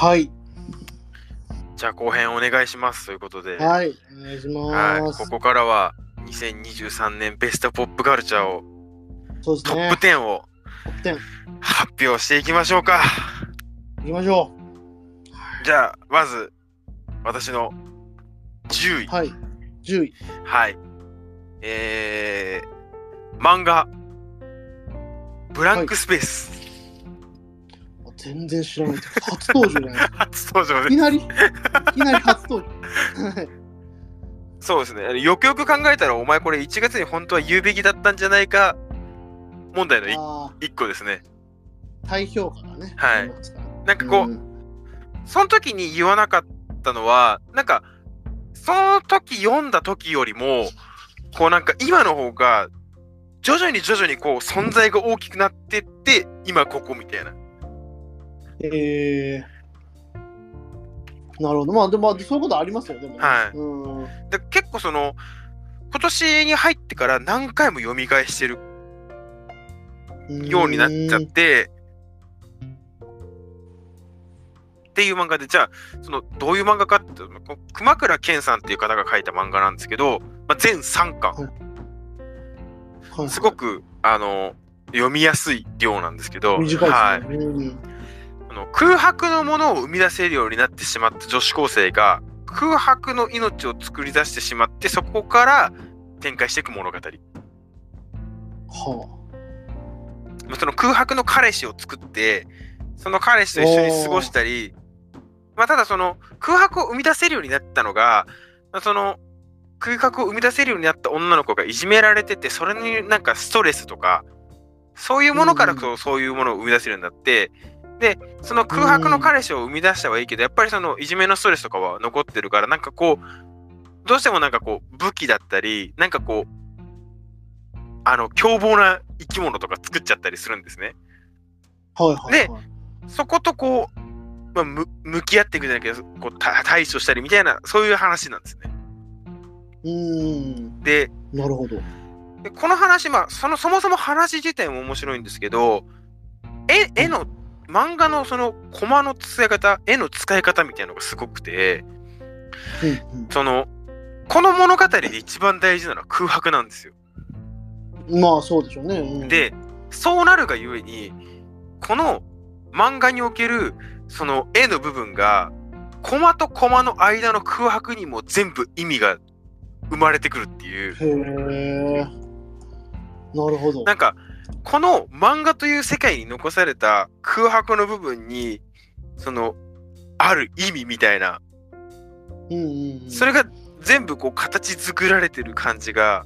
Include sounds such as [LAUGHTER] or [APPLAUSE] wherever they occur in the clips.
はい。じゃあ後編お願いしますということで、はい。お願いしはいます。ここからは2023年ベストポップカルチャーを、ねトップ。10をトップ10。発表していきましょうか。行きましょじゃあ、まず、私の10位。う。はい。10位。はい。えー、漫画、ブランクスペース。あ全然知らない。初登場じゃない [LAUGHS] 初登場でいきなり、いきなり初登場。はいそうですね。よくよく考えたら、お前これ1月に本当は言うべきだったんじゃないか問題のあ1個ですね。あ、対評価がね。はいなんかこう、んその時に言わなかったのは、なんか、その時読んだ時よりも、こうなんか今の方が、徐々に徐々にこう存在が大きくなってって、今ここみたいな。えー、なるほど。まあ、でも、そういうことありますよ、でもね。はいうん。で結構その、今年に入ってから何回も読み返してるようになっちゃって、っていう漫画で、じゃあ、その、どういう漫画かっていうと、こう熊倉健さんっていう方が書いた漫画なんですけど、まあ、全3巻。はいすごく、あの、読みやすい量なんですけど、短いはいですね。うんあの空白のものを生み出せるようになってしまった女子高生が空白の命を作り出してしまってそこから展開していく物語。はまあその空白の彼氏を作ってその彼氏と一緒に過ごしたり、まあ、ただその空白を生み出せるようになったのが、まあその空白を生み出せるようになった女の子がいじめられててそれになんかストレスとかそういうものからそういうものを生み出せるようになってでその空白の彼氏を生み出したはいいけどやっぱりそのいじめのストレスとかは残ってるからなんかこうどうしてもなんかこう武器だったりなんかこうあの凶暴な生き物とか作っちゃったりするんですね。あ、はいはい、はい。そことこう、まあ、む向き合っていくじゃないけどこうた対処したりみたいなそういう話なんですね。うーん。でなるほど。でこの話、まあ、そのそもそも話自体も面白いんですけど絵絵の漫画のそのコマの使い方絵の使い方みたいなのがすごくてうんそのこの物語で一番大事なのは空白なんですよ。うん、まあそうでしょうね。うん、でそうなるがゆえにこの漫画におけるその絵の部分がコマとコマの間の空白にも全部意味が生まれてくるっていうへえ。なるほど。なんかこの漫画という世界に残された空白の部分にそのある意味みたいなうんうんうん、それが全部こう形作られてる感じが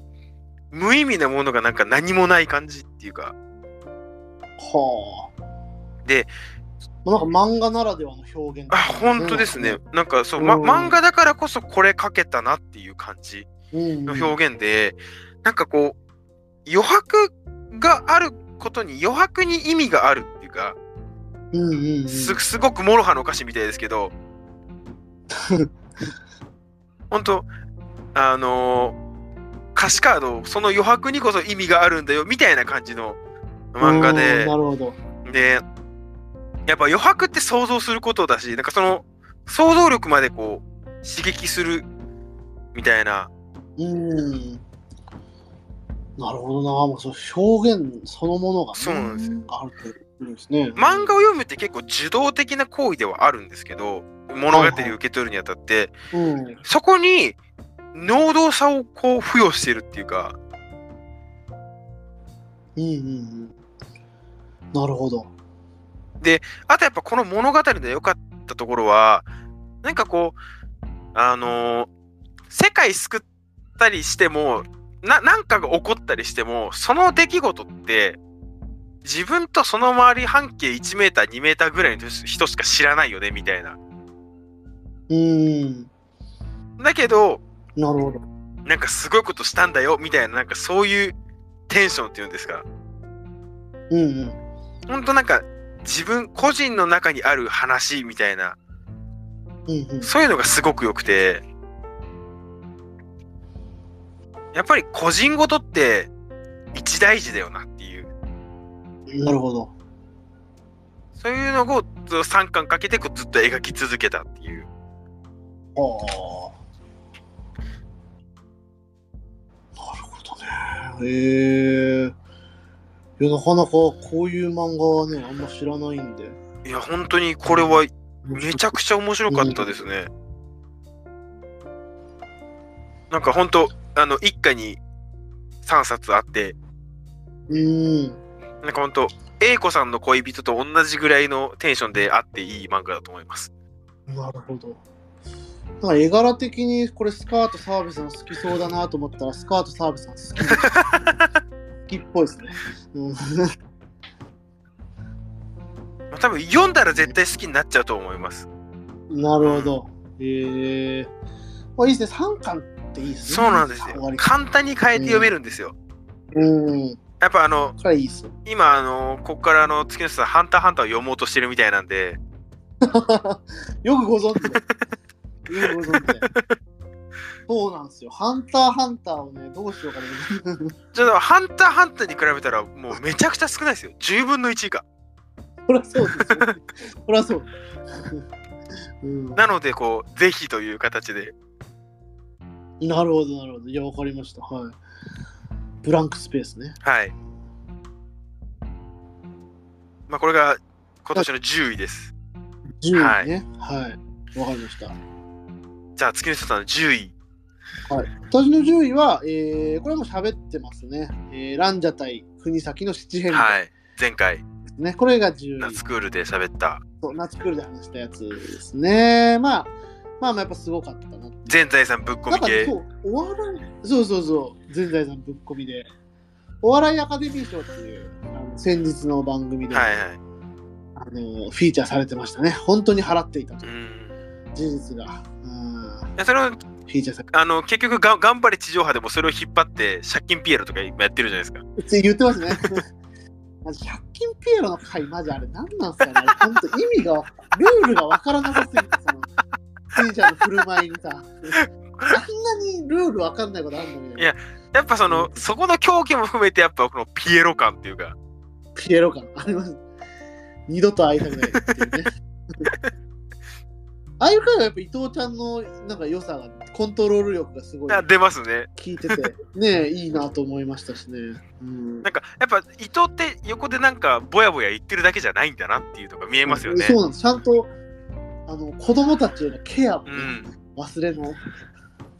無意味なものがなんか何もない感じっていうか。はあ。で、まあなんか漫画ならではの表現。あ本当ですね。なんかそう、ま、うん。漫画だからこそこれ書けたなっていう感じうんの表現で、なんかこう余白があることに余白に意味があるっていうかうんうんうん、すすごく MOROHAの歌詞みたいですけど [LAUGHS] 本当あのー歌詞カードその余白にこそ意味があるんだよみたいな感じの漫画うんでなるほど。でやっぱ余白って想像することだしなんかその想像力までこう刺激するみたいなうん。なるほどな。まあ、そう表現そのものが、ね、そうなんですよあるというですね。漫画を読むって結構受動的な行為ではあるんですけど物語を受け取るにあたってうん。そこに能動さをこう付与してるっていうかうんうんうん。なるほど。あとやっぱこの物語で良かったところはなんかこうあのー世界救ったりしてもななんかが起こったりしてもその出来事って自分とその周り半径1メーター2メーターぐらいの人しか知らないよねみたいな。うん。だけどなるほど。なんかすごいことしたんだよみたいななんかそういうテンションっていうんですかうんうん。ほんとなんか自分個人の中にある話みたいなうんうん。そういうのがすごく良くてやっぱり個人ごとって一大事だよなっていうなるほど。そういうのをず3巻かけてずっと描き続けたっていう。ああ。なるほどね。へえ。いや、なかなかこういう漫画はね、あんま知らないんで。いや、本当にこれはめちゃくちゃ面白かったですね。なんか本当あの、一家に3冊あって、うん。なんか本当 A 子さんの恋人と同じぐらいのテンションであっていい漫画だと思います。なるほど。なんか絵柄的にこれスカート澤部さん好きそうだなと思ったらスカート澤部さん好き [LAUGHS] 好きっぽいですね。うんまあ、多分読んだら絶対好きになっちゃうと思います。なるほど。へえまあ、いいですね。3巻っていいですね。そうなんですよ。簡単に変えて読めるんですよ。うん。やっぱあの、いい。今あの、ここからあの月野さん、ハンターハンターを読もうとしてるみたいなんで、[LAUGHS] よくご存知で。よくご存知で。そうなんですよ。ハンターハンターをね、どうしようかな。[LAUGHS] ちょっとハンターハンターに比べたらもうめちゃくちゃ少ないですよ。10分の1以下。そりゃそうですよ。そりゃそう。[LAUGHS] うん、なので、こう、ぜひという形で。なるほど、なるほど。いや、わかりました。はい。ブランクスペースね。はい。まあ、これが今年の10位です。10位ね。はい。わ、かりました。じゃあ、月野さんの10位。私の10位は、えー、これも喋ってますね。えー、ランジャ対国崎の七変化はい。前回、ね。これが10位。夏クールで喋った。そう夏クールで話したやつですね。まあ、まあまあやっぱすごかったな全財産ぶっ込みなんかね、系。そう、お笑い、そうそうそう、全財産ぶっ込みで、お笑いアカデミー賞っていう、あの先日の番組で、はいはい。あのフィーチャーされてましたね。本当に払っていたとう。いうん事実が、うん、いやそれをフィーチャーされあの結局が頑張れ地上波でもそれを引っ張って借金ピエロとか今やってるじゃないですか。て、言ってますね。[LAUGHS] マジ、100均ピエロの回、マジあれ、何なんすかね。本当意味が、ルールがわからなさすぎて、その、フィーチャーの振る舞いにさ、あんなにルールわかんないことあんのに、いややっぱその、そこの狂気も含めてやっぱこのピエロ感っていうか、ピエロ感あります。二度と会いたくないっていうね。ああいう回はやっぱ伊藤ちゃんのなんか良さが、コントロール力がすごいあ出ますね。効いてて、ねいいなと思いましたしね。うんなんかやっぱ伊藤って横でなんかぼやぼや言ってるだけじゃないんだなっていうのが見えますよね。そうなんです。ちゃんとあの子供たちへのケアも、ねうん。忘れの。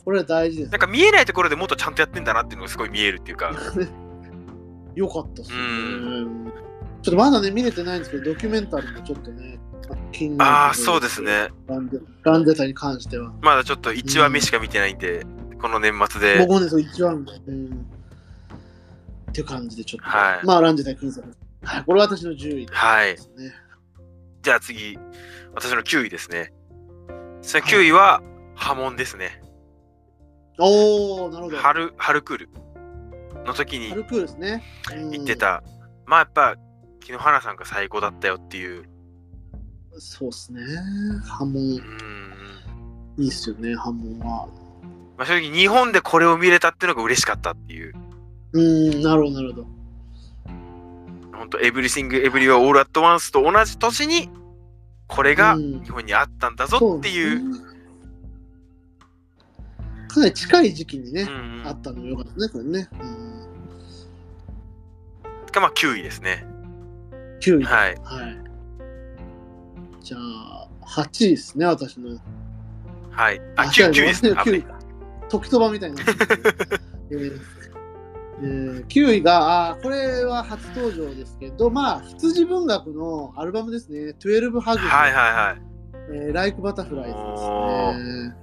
これは大事ですなん。か見えないところでもっとちゃんとやってんだなっていうのがすごい見えるっていうか。[LAUGHS] よかったっすよね。うちょっとまだね、見れてないんですけど、ドキュメンタリーもちょっとね、気になるああ、そうです。ね。ランデランデタに関しては。まだちょっと1話目しか見てないんで、この年末で。僕もね、そう一番、うん。っていう感じでちょっと、はいまあ、ランジェタイクイズはい、これは私の10位ではい。じゃあ次、私の9位ですね。その9位は波紋ですね。おー、なるほど。春、春クールの時に春クールですね。うん言って。た、まあやっぱ、木野花さんが最高だったよっていう。そうっすね。波紋、うん。いいっすよね、波紋は。まあ正直日本でこれを見れたっていうのが嬉しかったっていう。うん、なるほど、なるほど。本当エブリシング・エブリはオール・アット・ワンスと同じ年に、これがうん日本にあったんだぞっていう。そですねかなり近い時期にね、うんうんあったのもよかったね、これね。うん、がまあ9位ですね。9位。はい。はい。じゃあ、8位ですね、私の。はい。あ、違 9, う9位ですね。9位か。時そばみたいにな [LAUGHS] えー9位が、あーこれは初登場ですけど、まあ、羊文学のアルバムですね、12ハグ、はいはいはい。えーライクバタフライズですおね。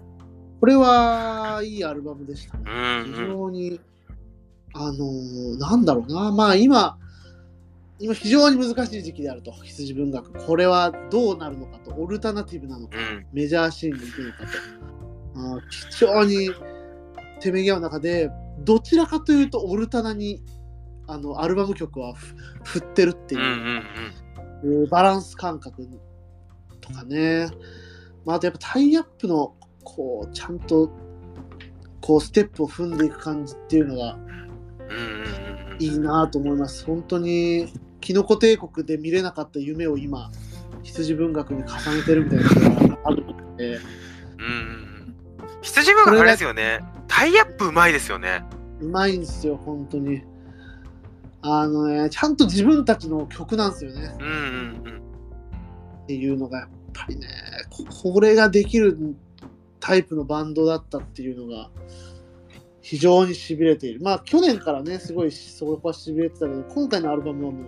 これはいいアルバムでしたね。非うんうん。常に、あのーなんだろうな、まあ今、今非常に難しい時期であると、羊文学。これはどうなるのかと、オルタナティブなのか、うん。メジャーシーンに行くのかと。あー非常にせめぎ合う中で、どちらかというと、オルタナにあのアルバム曲はふ振ってるってうんいうう、んうん。えーバランス感覚とかね、まあ、あとやっぱタイアップのこうちゃんとこうステップを踏んでいく感じっていうのが。いいなと思います。本当にキノコ帝国で見れなかった夢を今、羊文学に重ねてるみたいなのがあるので、うん。羊文学あれですよね。タイアップうまいですよね。うまいんですよ、本当に。あのね、ちゃんと自分たちの曲なんですよね。うんうんうん。っていうのがやっぱりねここれができるタイプのバンドだったっていうのが非常にしびれているまあ去年からねすごいそこはしびれてたけど今回のアルバムはもう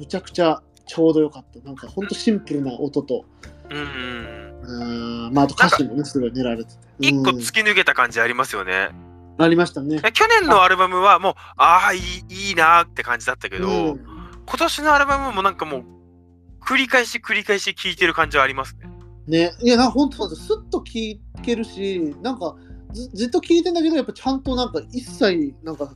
むちゃくちゃちょうどよかったなんかほんとシンプルな音とうんうんうーんまああと歌詞もねすごい練られてて一個うん突き抜けた感じありますよね。ありましたね。え去年のアルバムはもう、ああ、いいいいなーって感じだったけど、うん。今年のアルバムもなんかもう、繰り返し繰り返し聴いてる感じはありますね。ね。いやな本当すスッと聴けるしなんかずずっと聴いてんだけどやっぱちゃんとなんか一切なんか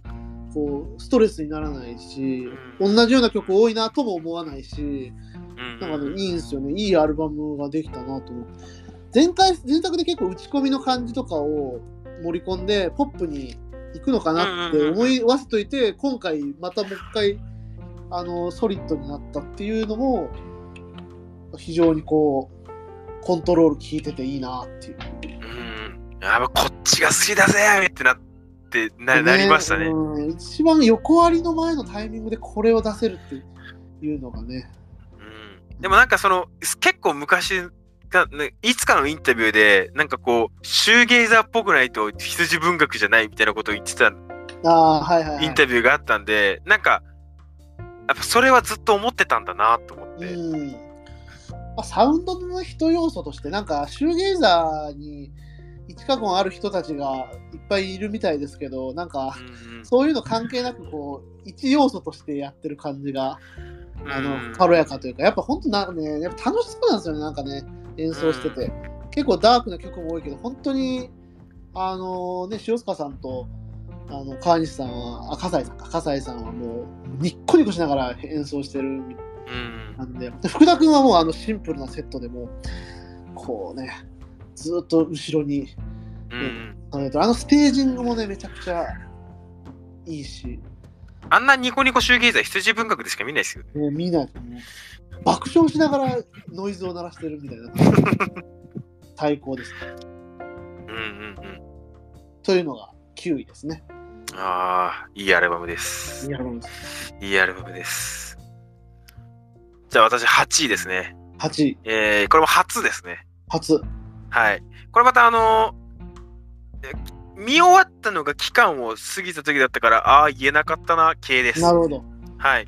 こうストレスにならないし、う同じような曲多いなとも思わないしうんなんかねいいんですよね。いいアルバムができたなと思って前回前作で結構打ち込みの感じとかを盛り込んでポップに行くのかなって思いわせといて今回またもう一回あのソリッドになったっていうのも非常にこうコントロール効いてていいなっていう。うん。やっぱこっちが好きだぜーってなってななりましたね。うん一番横割りの前のタイミングでこれを出せるっていうのがね。うんでもなんかその結構昔が、ね、いつかのインタビューでなんかこうシューゲイザーっぽくないと羊文学じゃないみたいなことを言ってたああ、はいはい、はい。インタビューがあったんで、なんかやっぱそれはずっと思ってたんだなと思って。うんまあ、サウンドの一要素として、なんかシューゲイザーに一過言ある人たちがいっぱいいるみたいですけど、なんかうんそういうの関係なく、こう、一要素としてやってる感じが、あうんの、軽やかというか、やっぱ本当なんかね、やっぱ楽しそうなんですよね、なんかね、演奏してて。結構ダークな曲も多いけど、本当に、あのね、塩塚さんと、あの川西さんは、あ、笠井さんか、笠井さんはもう、ニッコニコしながら演奏してるなんで、で福田君はもうあのシンプルなセットでもう、こうね、ずっと後ろに、うん。あのステージングもね、めちゃくちゃいいし、あんなニコニコシューゲイザー羊文学でしか見ないですよね。ね、見ないともう爆笑しながらノイズを鳴らしてるみたいな。[LAUGHS] 最高です。うんうんうん。というのが9位ですね。ああ、いいアルバムです。いいアルバムですいいアルバムです。じゃあ私8位ですね。8位、えー、これも初ですね。初。はい。これまたあのーえ見終わったのが期間を過ぎた時だったから、ああ、言えなかったな、系です。なるほど。はい。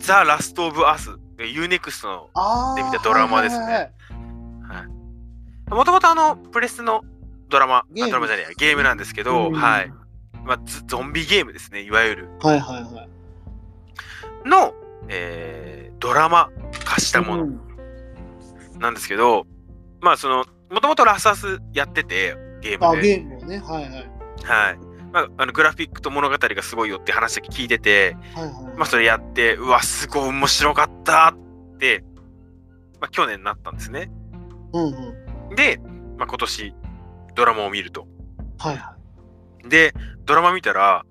ザ・ラスト・オブ・アス。UNEXT の、ああ。で見たドラマですねもともとあの、プレステのドラマ、あゲームドラマじゃないや、ゲームなんですけど、うんはい。まあ、ゾゾンビゲームですね、いわゆる。はいはいはい。の、えードラマ化したものうんなんですけど、まあその、もともとラスアスやってて、ゲーあ、ムで。ゲームをね。はいはい。はい。まあ、あのグラフィックと物語がすごいよって話だけ聞いてて、はいはい。まあそれやって、うわ、すごい面白かったって、まあ去年なったんですね。うんうん。で、まあ今年、ドラマを見ると。はいはで、ドラマ見たら、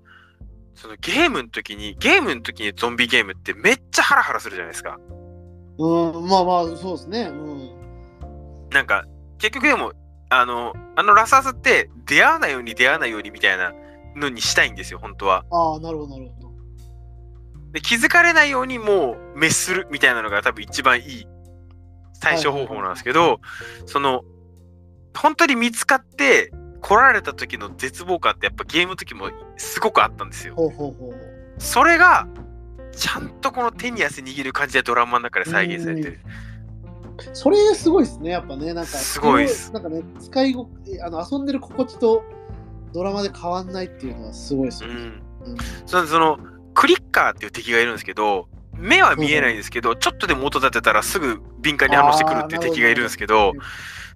そのゲームの時に、ゲームの時にゾンビゲームってめっちゃハラハラするじゃないですか。い。うん、まあまあ、そうですね。うん。なんか、結局でも、あの、あのラスアスって出会わないように出会わないようにみたいなのにしたいんですよ、本当は。ああ、なるほどなるほど。で、気づかれないようにもう滅するみたいなのが多分一番いい対処方法なんですけど、その、本当に見つかって来られた時の絶望感ってやっぱゲームの時もすごくあったんですよ。ほうほうほう。それが、ちゃんとこの手に汗握る感じでドラマの中で再現されてる。それすごいですね、やっぱね。なんか、すごいっすなんかね、使いごあの遊んでる心地とドラマで変わんないっていうのはすごいですよね。うんうんそのクリッカーっていう敵がいるんですけど目は見えないんですけど、ちょっとでも音立てたらすぐ敏感に反応してくるっていう敵がいるんですけど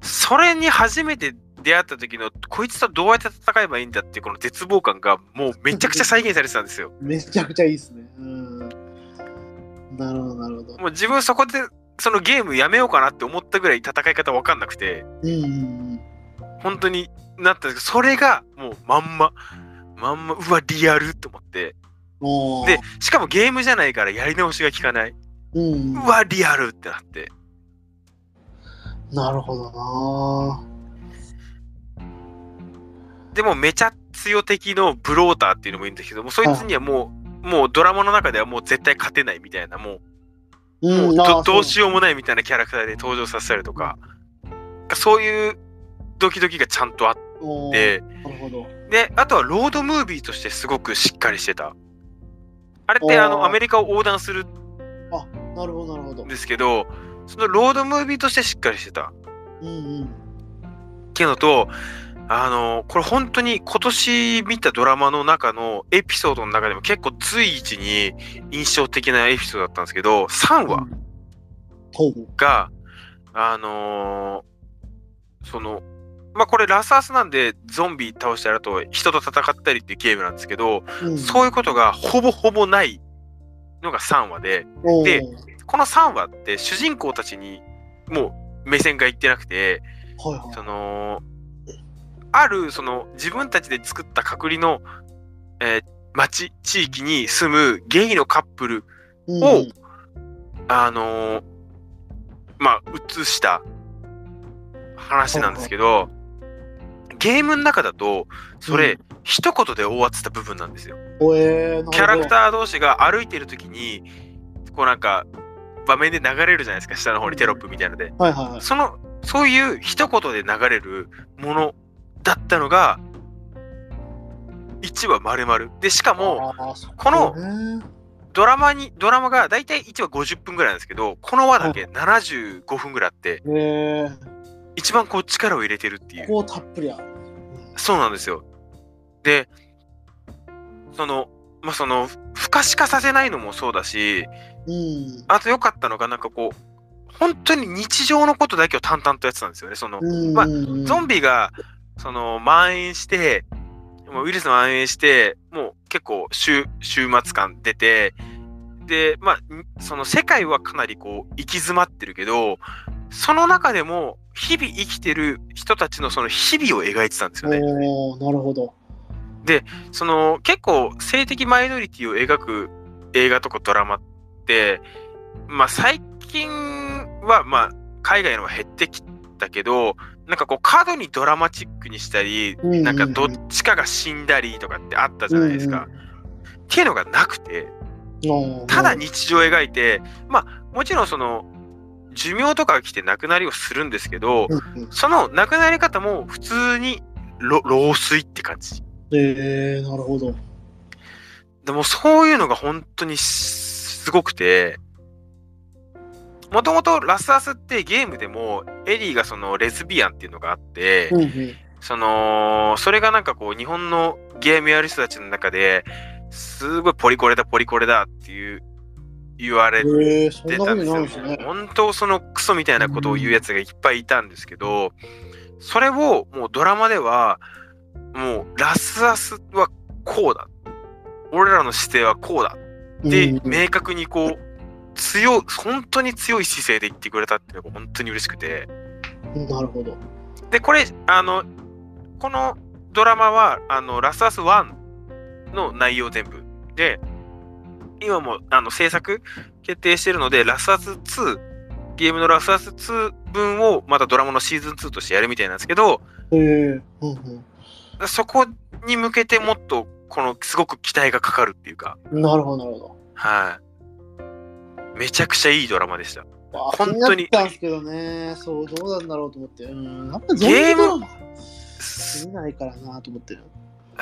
それに初めて出会った時のこいつとどうやって戦えばいいんだっていうこの絶望感がもうめちゃくちゃ再現されてたんですよ。めちゃくちゃいいですね。うん。なるほど、なるほど。もう自分そこでそのゲームやめようかなって思ったぐらい戦い方わかんなくてうん。本当になったんですけどそれがもうまんままんまうわリアルと思って。で、しかもゲームじゃないからやり直しが効かない。うん。うわ、リアルってなって。なるほどな。でもめちゃ強敵のブローターっていうのもいるんですけども、そいつにはもう、もうドラマの中ではもう絶対勝てないみたいな、もう、もう、うんあーどどうしようもないみたいなキャラクターで登場させたりとか、そういうドキドキがちゃんとあって、なるほど。で、あとはロードムービーとしてすごくしっかりしてた。あれってあのアメリカを横断するあ、なるほど、なるほどん。ですけど、そのロードムービーとしてしっかりしてた。うんうん。っていうのと、あの、これ本当に今年見たドラマの中のエピソードの中でも結構随一に印象的なエピソードだったんですけど、3話ほう。が、あのーその、まあこれラスアスなんでゾンビ倒したりあと人と戦ったりっていうゲームなんですけど、うん。そういうことがほぼほぼないのが3話で、でこの3話って主人公たちにもう目線がいってなくて、はいはい。その、ある、その、自分たちで作った隔離の、えー町、地域に住むゲイのカップル、うん。をあのーまあ、映した話なんですけど、ゲームの中だと、それ、一言で終わってた部分なんですよ。おえー、キャラクー。ター同士が歩いてる時に、こうなんか、場面で流れるじゃないですか、下の方にテロップみたいなので。はいはいはい。その、そういう一言で流れるものだったのが、1話丸々。で、しかも、このねドラマに、ドラマが大体1話50分ぐらいなんですけど、この話だけ75分ぐらいあって、えー、一番こう力を入れてるっていう。こうたっぷりある。そうなんですよ。で、その、まあ、その、不可視化させないのもそうだし、うん。あと良かったのが、なんかこう、本当に日常のことだけを淡々とやってたんですよね。その、うん。まあうんゾンビが、その、蔓延して、もうウイルス蔓延して、もう結構週、週末感出て、で、まあ、んその世界はかなりこう、行き詰まってるけど、その中でも、日々生きてる人たちのその日々を描いてたんですよね。なるほど。その、結構性的マイノリティを描く映画とかドラマって、まあ最近は、まあ、海外の方が減ってきたけど、なんかこう過度にドラマチックにしたり、うんうんうんなんかどっちかが死んだりとかってあったじゃないですか。っていうのがなくて、うんうん。ただ日常を描いて、まあもちろんその寿命とかが来て亡くなりをするんですけど、うんうんその亡くなり方も普通に老老衰って感じ。えー、なるほど。でもそういうのが本当にすごくて、もともとラスアスってゲームでもエリーがそのレズビアンっていうのがあって、うんうん。その、それがなんかこう日本のゲームやる人たちの中で、すごいポリコレだポリコレだっていう言われてたんですよ。になるんですね。本当そのクソみたいなことを言うやつがいっぱいいたんですけど、それをもうドラマでは、もうラスアスはこうだ。俺らの姿勢はこうだ。で、うんうん明確にこう、強い、本当に強い姿勢で言ってくれたっていうのが本当に嬉しくて。なるほど。で、これ、あの、このドラマは、あの、ラスアス1の内容全部で、今もあの制作決定してるので、ラスアス2、ゲームのラスアス2分をまたドラマのシーズン2としてやるみたいなんですけど、えー、うんそこに向けてもっと、このすごく期待がかかるっていうか、うん。なるほど、なるほはい。めちゃくちゃいいドラマでした。本当にったんですけどね、そう、どうなんだろうと思って。うん。やっぱゾンビゲームドラマ見ないからなと思って。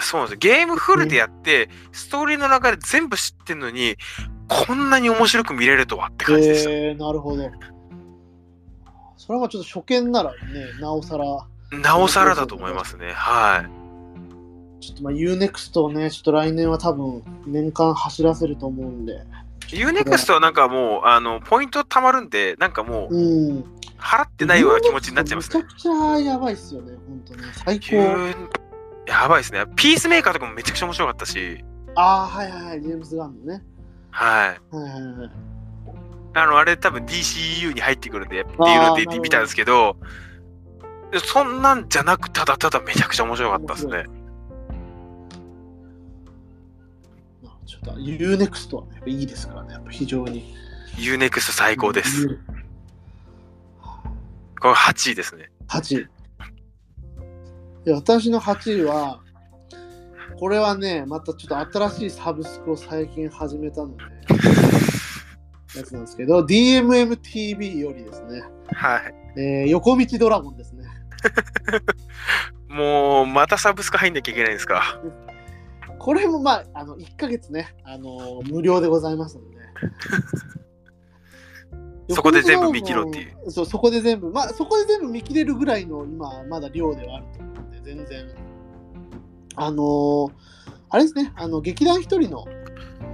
そうなんですよ。ゲームフルでやって、ストーリーの中で全部知ってんのに、こんなに面白く見れるとはって感じでした。えー、なるほど。それはちょっと初見ならね、なおさら、なおさらだと思いますね。はい。ちょっとまあ UNEXT をね、ちょっと来年は多分年間走らせると思うんで。UNEXT はなんかもう、あの、ポイント貯まるんで、なんかもう、うん。払ってないような気持ちになっちゃいますねめ。ちゃくちゃやばいっすよね、本当ね。最高。やばいですね。ピースメーカーとかもめちゃくちゃ面白かったし、ああ、はいはいはい、ジェームズ・ガンのね。はい。はいはいはい。あの、あれ多分 DCU に入ってくるんで、っていうので見たんですけど、そんなんじゃなく、ただただめちゃくちゃ面白かったですね。ちょっと UNEXT は、ね、いいですからね、やっぱ非常に。UNEXT 最高です。うん。これ8位ですね。8位。で私の8位は、これはね、またちょっと新しいサブスクを最近始めたので、[LAUGHS] やつなんですけど、DMMTV よりですね、はい。えー横道ドラゴンですね。[LAUGHS] もう、またサブスク入んなきゃいけないんですか？これもまあ、あの1ヶ月ね、あの無料でございますので。[LAUGHS] そこで全部見切ろうっていうう。そう、そこで全部、まあ、そこで全部見切れるぐらいの今、まだ量ではあると思全然。あのーあれですね、あの劇団一人の、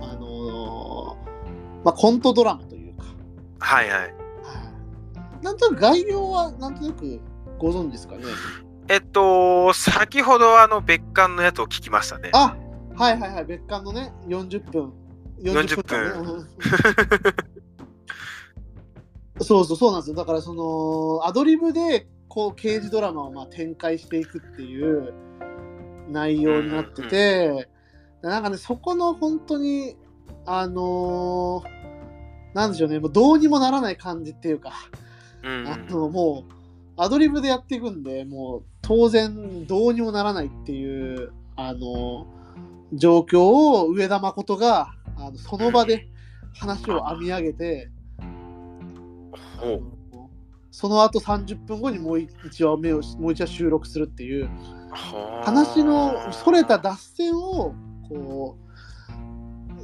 あのーまあ、コントドラマというか、はいはい。はいなんとなく概要はなんとなくご存知ですかね。えっと、先ほどあの別館のやつを聞きましたね。あはいはいはい、別館のね、40分。40間ね。うん [LAUGHS] そうそうそうなんですよ。だからそのアドリブでこう刑事ドラマをまあ展開していくっていう内容になってて、なんかね、そこの本当に、あのーなんでしょうね、もうどうにもならない感じっていうか、あのもうアドリブでやっていくんで、もう当然どうにもならないっていう、あの状況を上田誠があのその場で話を編み上げて、うあのその後30分後にもう一話目をもう一話収録するっていうはあ。話のそれた脱線をこ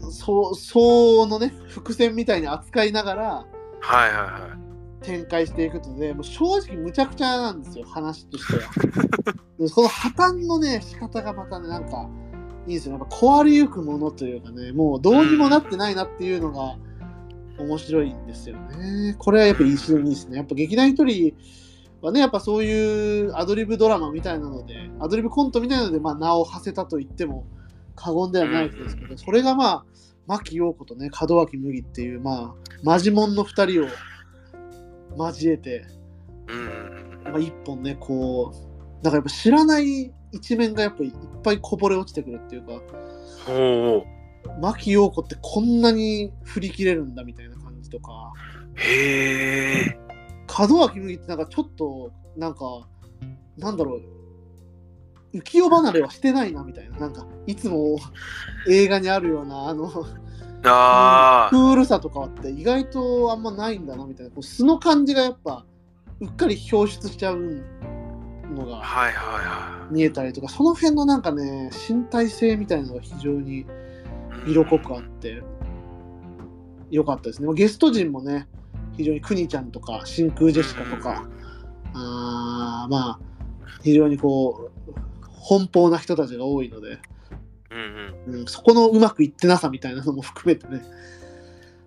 うそうそうのね伏線みたいに扱いながらはいはいはい。展開していくのでもう正直むちゃくちゃなんですよ話としては。[LAUGHS] でその破綻のね仕方がまたねなんかいいですよ。ねやっぱ壊れゆくものというかねもうどうにもなってないなっていうのが面白いんですよねこれはやっぱ一緒にいいですねやっぱ劇団一人はねやっぱそういうアドリブドラマみたいなのでアドリブコントみたいなのでまあ名を馳せたと言っても過言ではないですけどそれがまあ牧陽子とね門脇麦っていうまあマジモンの2人を交えて、うん。まあ、一本ねこうなんかやっぱ知らない一面がやっぱりいっぱいこぼれ落ちてくるっていうか。牧陽子ってこんなに振り切れるんだみたいな感じとかへえ。門脇麦ってなんかちょっとなんかなんだろう浮世離れはしてないなみたいななんかいつも映画にあるようなあのあクールさとかって意外とあんまないんだなみたいなこう素の感じがやっぱうっかり表出しちゃうのあ。がはいはいは見えたりとかその辺のなんかね身体性みたいなのが非常にい。色濃くあって良かったですねゲスト陣もね非常にくにちゃんとか真空ジェシカとかあーまあ非常にこう奔放な人たちが多いので、うんうん。うん、そこのうまくいってなさみたいなのも含めてね、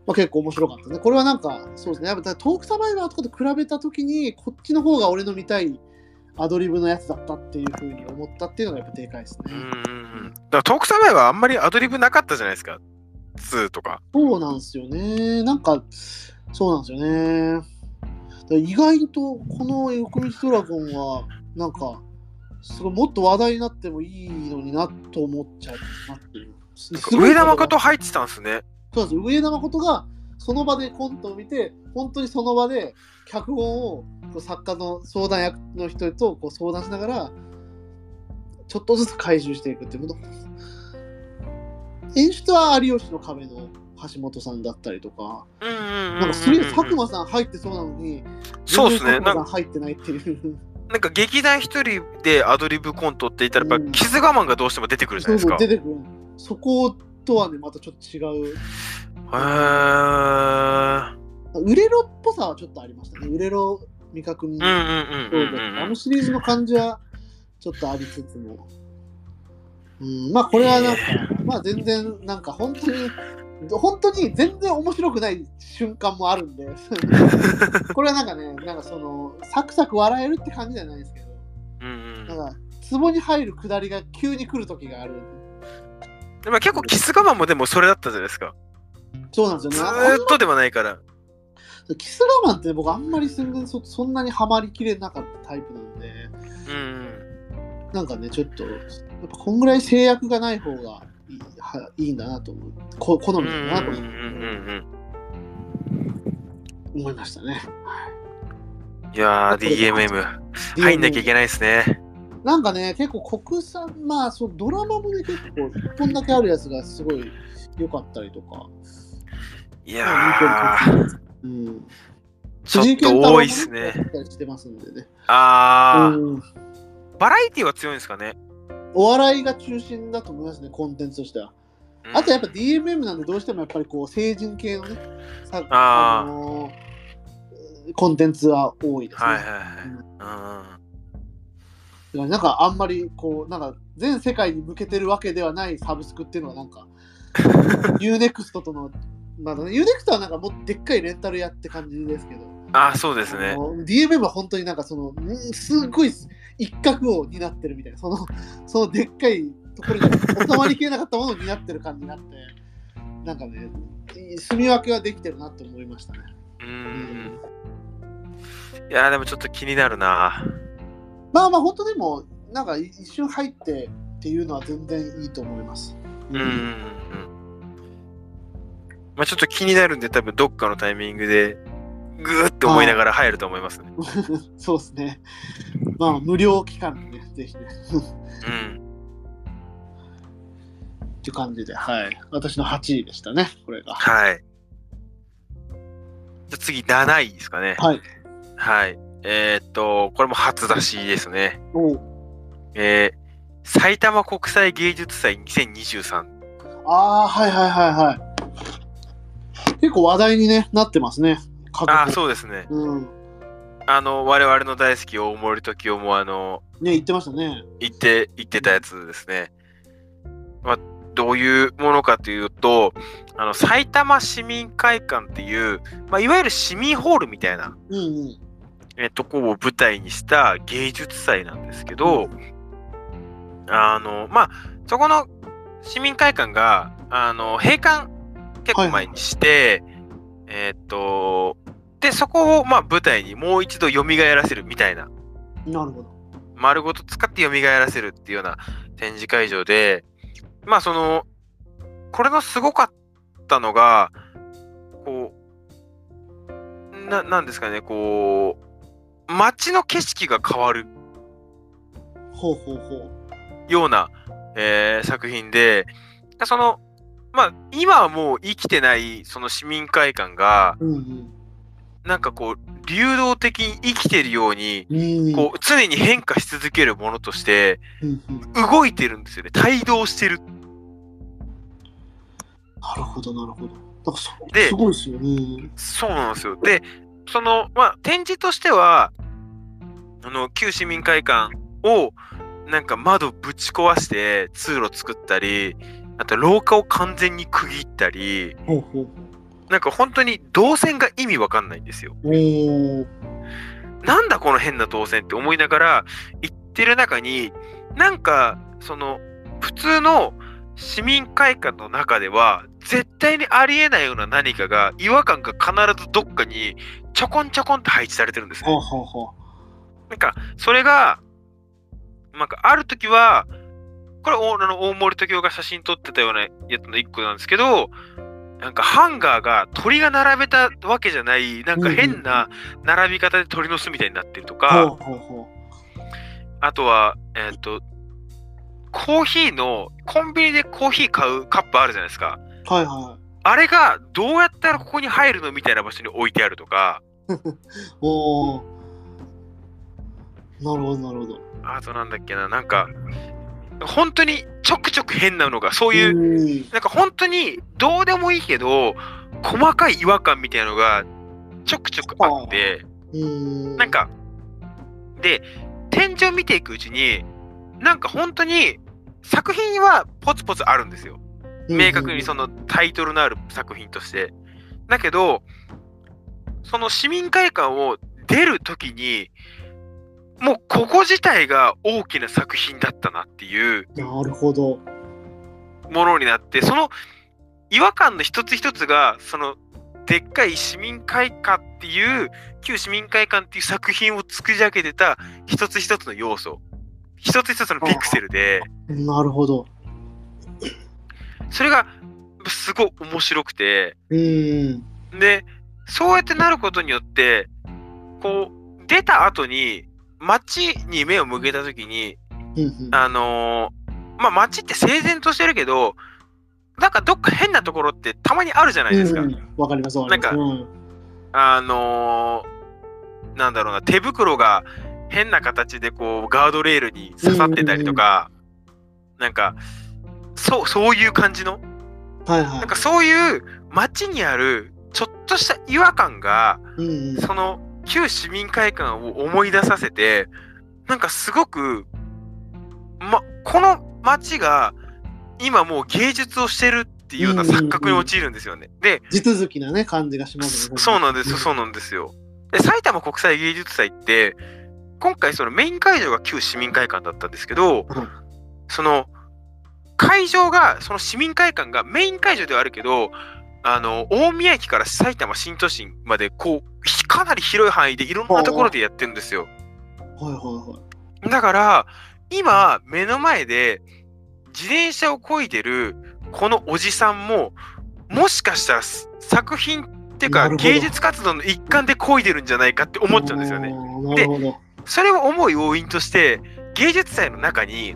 まあ、結構面白かったね。これはなんか、そうですね、やっぱトークサバイバーとかと比べたときに、こっちの方が俺の見たいアドリブのやつだったっていうふうに思ったっていうのがやっぱでかいですね。うん。だからトークサバイバーあんまりアドリブなかったじゃないですか。2とか。そうなんですよね。なんか、そうなんですよね。意外とこの横道ドラゴンは、なんか、すごいもっと話題になってもいいのになと思っちゃうなっていう。上田ことが誠入ってたんですね。そうですよ上田誠がその場でコントを見て、本当にその場で脚本をこう作家の相談役の人とこう相談しながら、ちょっとずつ回収していくっていうこと。演出は有吉の壁の橋本さんだったりとか、うんうんうんうんうん。なんかすげえ佐久間さん入ってそうなのに、そうですね。なんん入ってないっていう。なんか劇団一人でアドリブコントって言ったら、やっぱうんキス我慢がどうしても出てくるじゃなそいうですか。そう出てくる。そことはね、またちょっと違う。へー。ウレロっぽさはちょっとありましたね。ウレロ未確認。うんうんうんそううんうんうんであの。シリーズの感じはちょっとありつつも、うん、まあこれはなんか、まあ全然なんか本当に、本当に全然面白くない瞬間もあるんで、[LAUGHS] これはなんかね、なんかその、サクサク笑えるって感じじゃないですけど、うんうんなんか、ツボに入るくだりが急に来る時がある。でも結構キス我慢もでもそれだったじゃないですか。そうなんですずよね。ーっとではないから。あキス我慢って僕あんまり全然そそんなにハマりきれなかったタイプなんで、うんうん。なんかね、ちょっと、やっぱこんぐらい制約がない方がいいはいいんだなと思う。こ好うんみうんうんうだなとん思いましたね。うん。いやー、DMM。入んなきゃいけないですね。なんかね、結構国産、まあそう、ドラマもね、結構一本だけあるやつがすごい良かったりとか。いやー、うん。ちょっと多いっすね。してますんでね。あー、うんバラエティは強いんですかね？お笑いが中心だと思いますね、コンテンツとしては。うんあとやっぱ DMM なんでどうしてもやっぱりこう成人系のね、さあーのーコンテンツは多いですね。はいはいはい。うんなんかあんまりこう、なんか全世界に向けてるわけではないサブスクっていうのはなんか、[LAUGHS] UNEXT との、まあ、UNEXT はなんかもうでっかいレンタル屋って感じですけど、あー、そうですあね。の DMM は本当になんかその、んすごい一角を担ってるみたいな、その、そのでっかいところに収まりきれなかったものを担ってる感じになって、なんかね、住み分けはできてるなって思いましたね。うーん。いやー、でもちょっと気になるな。まあまあ本当でも、なんか一瞬入ってっていうのは全然いいと思います。うんうんうん。まあちょっと気になるんで、多分どっかのタイミングで、ぐーって思いながら入ると思いますね。[LAUGHS] そうですね。まあ、無料期間でね、ぜひね。うん。っていう感じで、はい。私の8位でしたね、これが。はい。じゃあ次、7位ですかね。はい。はい。えーっと、これも初出しですね。おうえー、埼玉国際芸術祭2023。ああ、はいはいはいはい。結構話題に、ね、なってますね。各あそうですね。うん。あの、我々の大好き大森時生も、あの、ね、言ってましたね。言って、言ってたやつですね。まあ、どういうものかというと、あの、埼玉市民会館っていう、まあ、いわゆる市民ホールみたいな、うんうん。えとこを舞台にした芸術祭なんですけど、あの、まあ、そこの市民会館が、あの、閉館結構前にして、えっと、で、そこを、まあ、舞台にもう一度蘇らせるみたいな、なるほど。丸ごと使って蘇らせるっていうような展示会場で、まあ、その、これのすごかったのが、こう、な、なんですかね、こう、街の景色が変わるほうほうほような、えー作品で、その、まあ、今はもう生きてないその市民会館が、う。うんなんかこう、流動的に生きてるように、うん。うんこう、常に変化し続けるものとして、うんうん動いてるんですよね。帯同してる。なるほど、なるほど。なんかそですごいですよね。そうなんですよ。で、その、まあ、展示としては、あの、旧市民会館を、なんか窓ぶち壊して通路作ったり、あと廊下を完全に区切ったり、ほうほうなんか本当に動線が意味わかんないんですよ。なんだこの変な動線って思いながら行ってる中に、なんか、その、普通の市民会館の中では、絶対にありえないような何かが、違和感が必ずどっかにちょこんちょこんと配置されてるんですね。ほうほうほなんか、それが、なんか、ある時は、これ、の大森時生が写真撮ってたようなやつの一個なんですけど、なんかハンガーが鳥が並べたわけじゃない、なんか変な並び方で鳥の巣みたいになってるとう。か、あとは、えっ、と、コーヒーの、コンビニでコーヒー買うカップあるじゃないですか。う。はいはあれがどうやったらここに入るのみたいな場所に置いてあるとか、い。[LAUGHS] おお。なるほど、なるほど。あとなんだっけな、なんか、本当にちょくちょく変なのが、そういう、うなんか本当にどうでもいいけど、細かい違和感みたいなのがちょくちょくあって、ん。なん、か、で、展示を見ていくうちに、なんか本当に作品はポツポツあるんですよ。明確にそのタイトルのある作品として。だけど、その市民会館を出るときに、もうここ自体が大きな作品だったなっていうなるほど。ものになって、その違和感の一つ一つが、そのでっかい市民会館っていう、旧市民会館っていう作品を作り上げてた一つ一つの要素。一つ一つのピクセルで、なるほど。それがすごい面白くて、うん。で、そうやってなることによって、こう、出た後に、街に目を向けたときに、うんうん。あのーまあ、街って整然としてるけど、なんかどっか変なところってたまにあるじゃないですか。うんわかります、わかります。なんうんあのーなんだろうな、手袋が変な形でこう、ガードレールに刺さってたりとか、なんか、そう、そういう感じの、はいはい。なんかそういう街にあるちょっとした違和感が、うんうん。その旧市民会館を思い出させて、なんかすごく、ま、この街が今もう芸術をしてるっていうような錯覚に陥るんですよね。で、地続きなね、感じがしますね。そうなんですよ、そうなんですよ。で、埼玉国際芸術祭って、今回そのメイン会場が旧市民会館だったんですけど、うんその会場が、その市民会館がメイン会場ではあるけど、あの、大宮駅から埼玉新都心まで、こう、ひかなり広い範囲でいろんなところでやってるんですよ。はいはいはい。だから、今、目の前で自転車を漕いでるこのおじさんも、もしかしたらす作品っていうか芸術活動の一環で漕いでるんじゃないかって思っちゃうんですよね。あーなるほど。それを思う要因として、芸術祭の中に、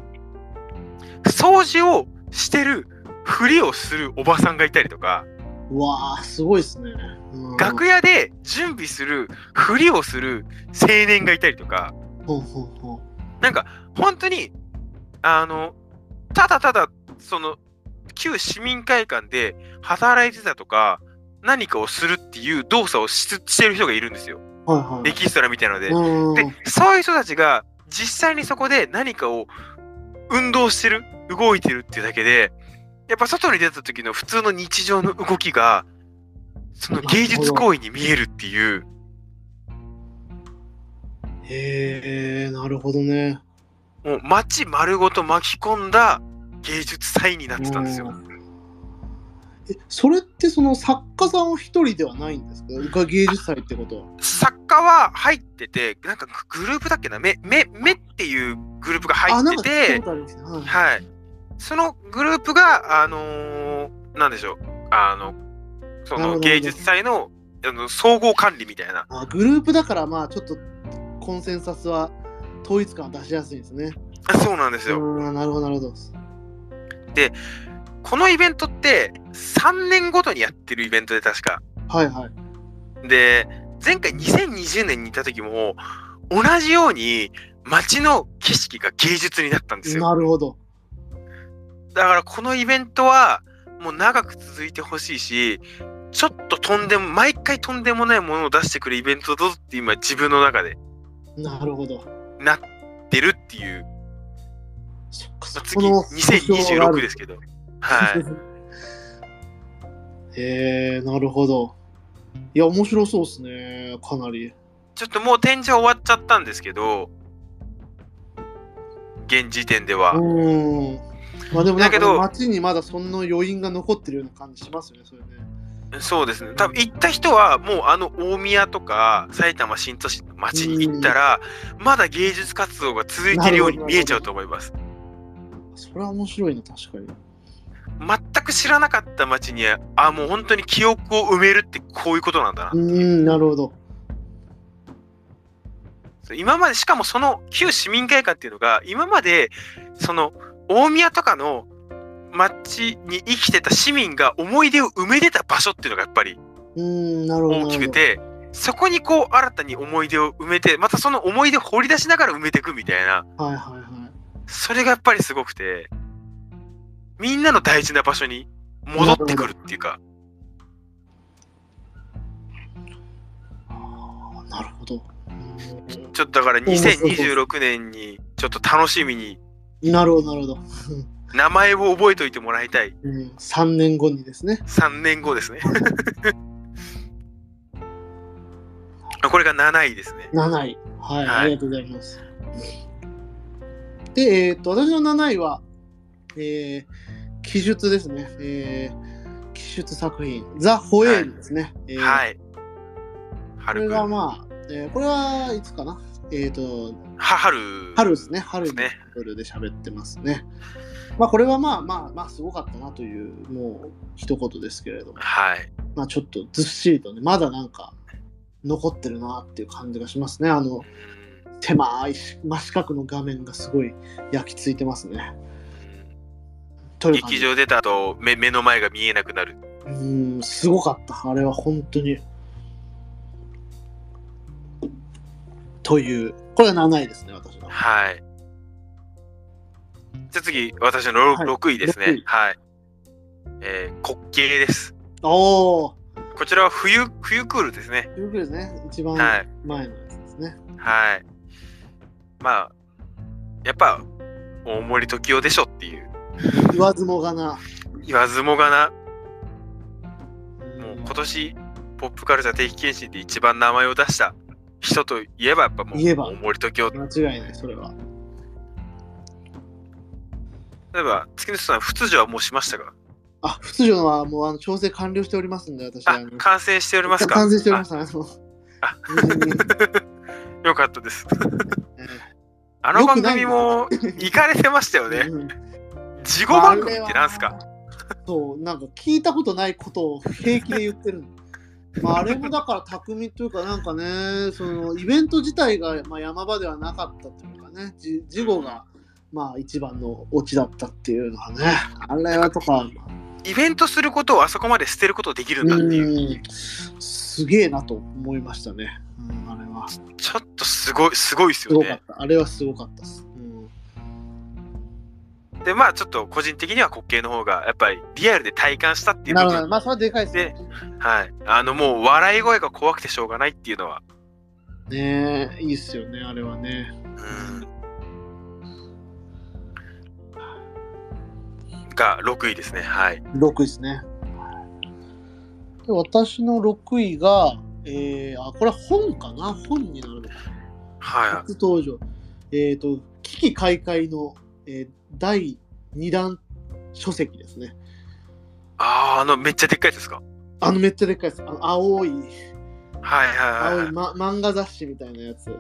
掃除をしてるふりをするおばさんがいたりとか、うわあ、すごいですね。うん楽屋で準備するふりをする青年がいたりとか、ほうほうほなんか本当に、あの、ただただ、その、旧市民会館で働いてたとか、何かをするっていう動作をししてる人がいるんですよ。う。はいはい。エキストラみたいなので。うんで、そういう人たちが実際にそこで何かを運動してる、動いてるっていうだけで、やっぱ外に出た時の普通の日常の動きが、その芸術行為に見えるっていう、へえ、なるほどね。もう街丸ごと巻き込んだ芸術祭になってたんですよ。うんえ、それってその作家さんお一人ではないんですか？が芸術祭ってことは。作家は入ってて、なんかグループだっけな、め、め、めっていうグループが入ってて。はいはい。そのグループが、あのーなんでしょう、あの、その芸術祭のあの総合管理みたいな。あグループだからまあちょっとコンセンサスは統一感を出しやすいんですね。あそうなんですよ。うんなるほどなるほど。このイベントって3年ごとにやってるイベントで確か。はいはい。で、前回2020年にいた時も、同じように街の景色が芸術になったんですよ。なるほど。だからこのイベントはもう長く続いてほしいし、ちょっととんでも、毎回とんでもないものを出してくるイベントだぞって今自分の中でなるほど。なってるっていう。そっかまあそ次、この2026ですけど。はい。[LAUGHS] へえなるほど。いや、面白そうですね。かなり。ちょっともう展示は終わっちゃったんですけど、現時点では。うん。まあでもだけど街にまだそんな余韻が残ってるような感じしますよね、それね。そうですね。多分行った人はもうあの大宮とか埼玉新都心の街に行ったら、まだ芸術活動が続いてるように見えちゃうと思います。それは面白いな、確かに。全く知らなかった街に、あ、もう本当に記憶を埋めるってこういうことなんだなう。ん、なるほど。今まで、しかもその旧市民会館っていうのが、今まで、その大宮とかの街に生きてた市民が思い出を埋めてた場所っていうのがやっぱり。大きくて、そこにこう新たに思い出を埋めて、またその思い出を掘り出しながら埋めていくみたいな、はいはいはい。それがやっぱりすごくて、みんなの大事な場所に戻ってくるっていうか、ああ、なるほど。うんちょっとだからそうそうそう2026年にちょっと楽しみになるほど、なるほど。名前を覚えておいてもらいたいうん、3年後にですね。3年後ですね。[LAUGHS] これが7位ですね。7位。はい、はいありがとうございます。で、えーっと、私の7位は、えー、記述ですね。えー、記述作品、ザ・ホエールですね。えーはい。こ春れが。まあ、えーこれはいつかな？えーっと、は春。春ですね。春にね春で喋ってますね。まあこれはまあまあまあすごかったなというもう一言ですけれども、はい。まあちょっとずっしりとね、まだなんか残ってるなっていう感じがしますね。あのうん狭い真四角の画面がすごい焼き付いてますね。劇場出た後目目の前が見えなくなる。うーん、すごかった。あれは本当に。という、これは7位ですね、私は。はい。じゃあ次、私のはい6位です6ね。位はい。えー、滑稽です。おー、こちらは冬、冬クールですね。ということですね。一番はい。前のやつですね。はい。まあ、やっぱ、大森時生でしょっていう。言わずもがな。言わずもがな、うんもう今年、ポップカルチャー定期検診で一番名前を出した人といえば、やっぱもう、大森時生。間違いない、それは。例えば、月野さん、仏女はもうしましたか？あ、仏女はもうあの調整完了しておりますんで、私。あの、完成しておりますか？完成しております。あ [LAUGHS] よかったです。えあの番組も行かれてましたよね。事後番組ってなんすか？そう、なんか聞いたことないことを平気で言ってるの。まあ、あれもだから匠というか、なんかね、そのイベント自体が、まあ、山場ではなかったというかね、じ事後が、まあ、一番のオチだったっていうのはね、あれはとか、イベントすることをあそこまで捨てることできるんだっていう。うんすげえなと思いましたね。うん、あれは。すちょっとすごい、すごいですよね。ごかった。あれはすごかったです。うん、で、まあちょっと個人的には滑稽の方が、やっぱりリアルで体感したっていう。なるほど。まあ、それはでかいですね。はい。あの、もう笑い声が怖くてしょうがないっていうのは。ねえ、いいっすよね、あれはね。うん。が6位ですね。はい。6位ですね。で私の6位が、えー、あ、これは本かな？本になるのはい。初登場。えっ、と、危機開会の、えー第2弾書籍ですね。ああ、あの、めっちゃでっかいですか？あのめっちゃでっかいです。あの青い、はいはいはい青い、ま、漫画雑誌みたいなやつ。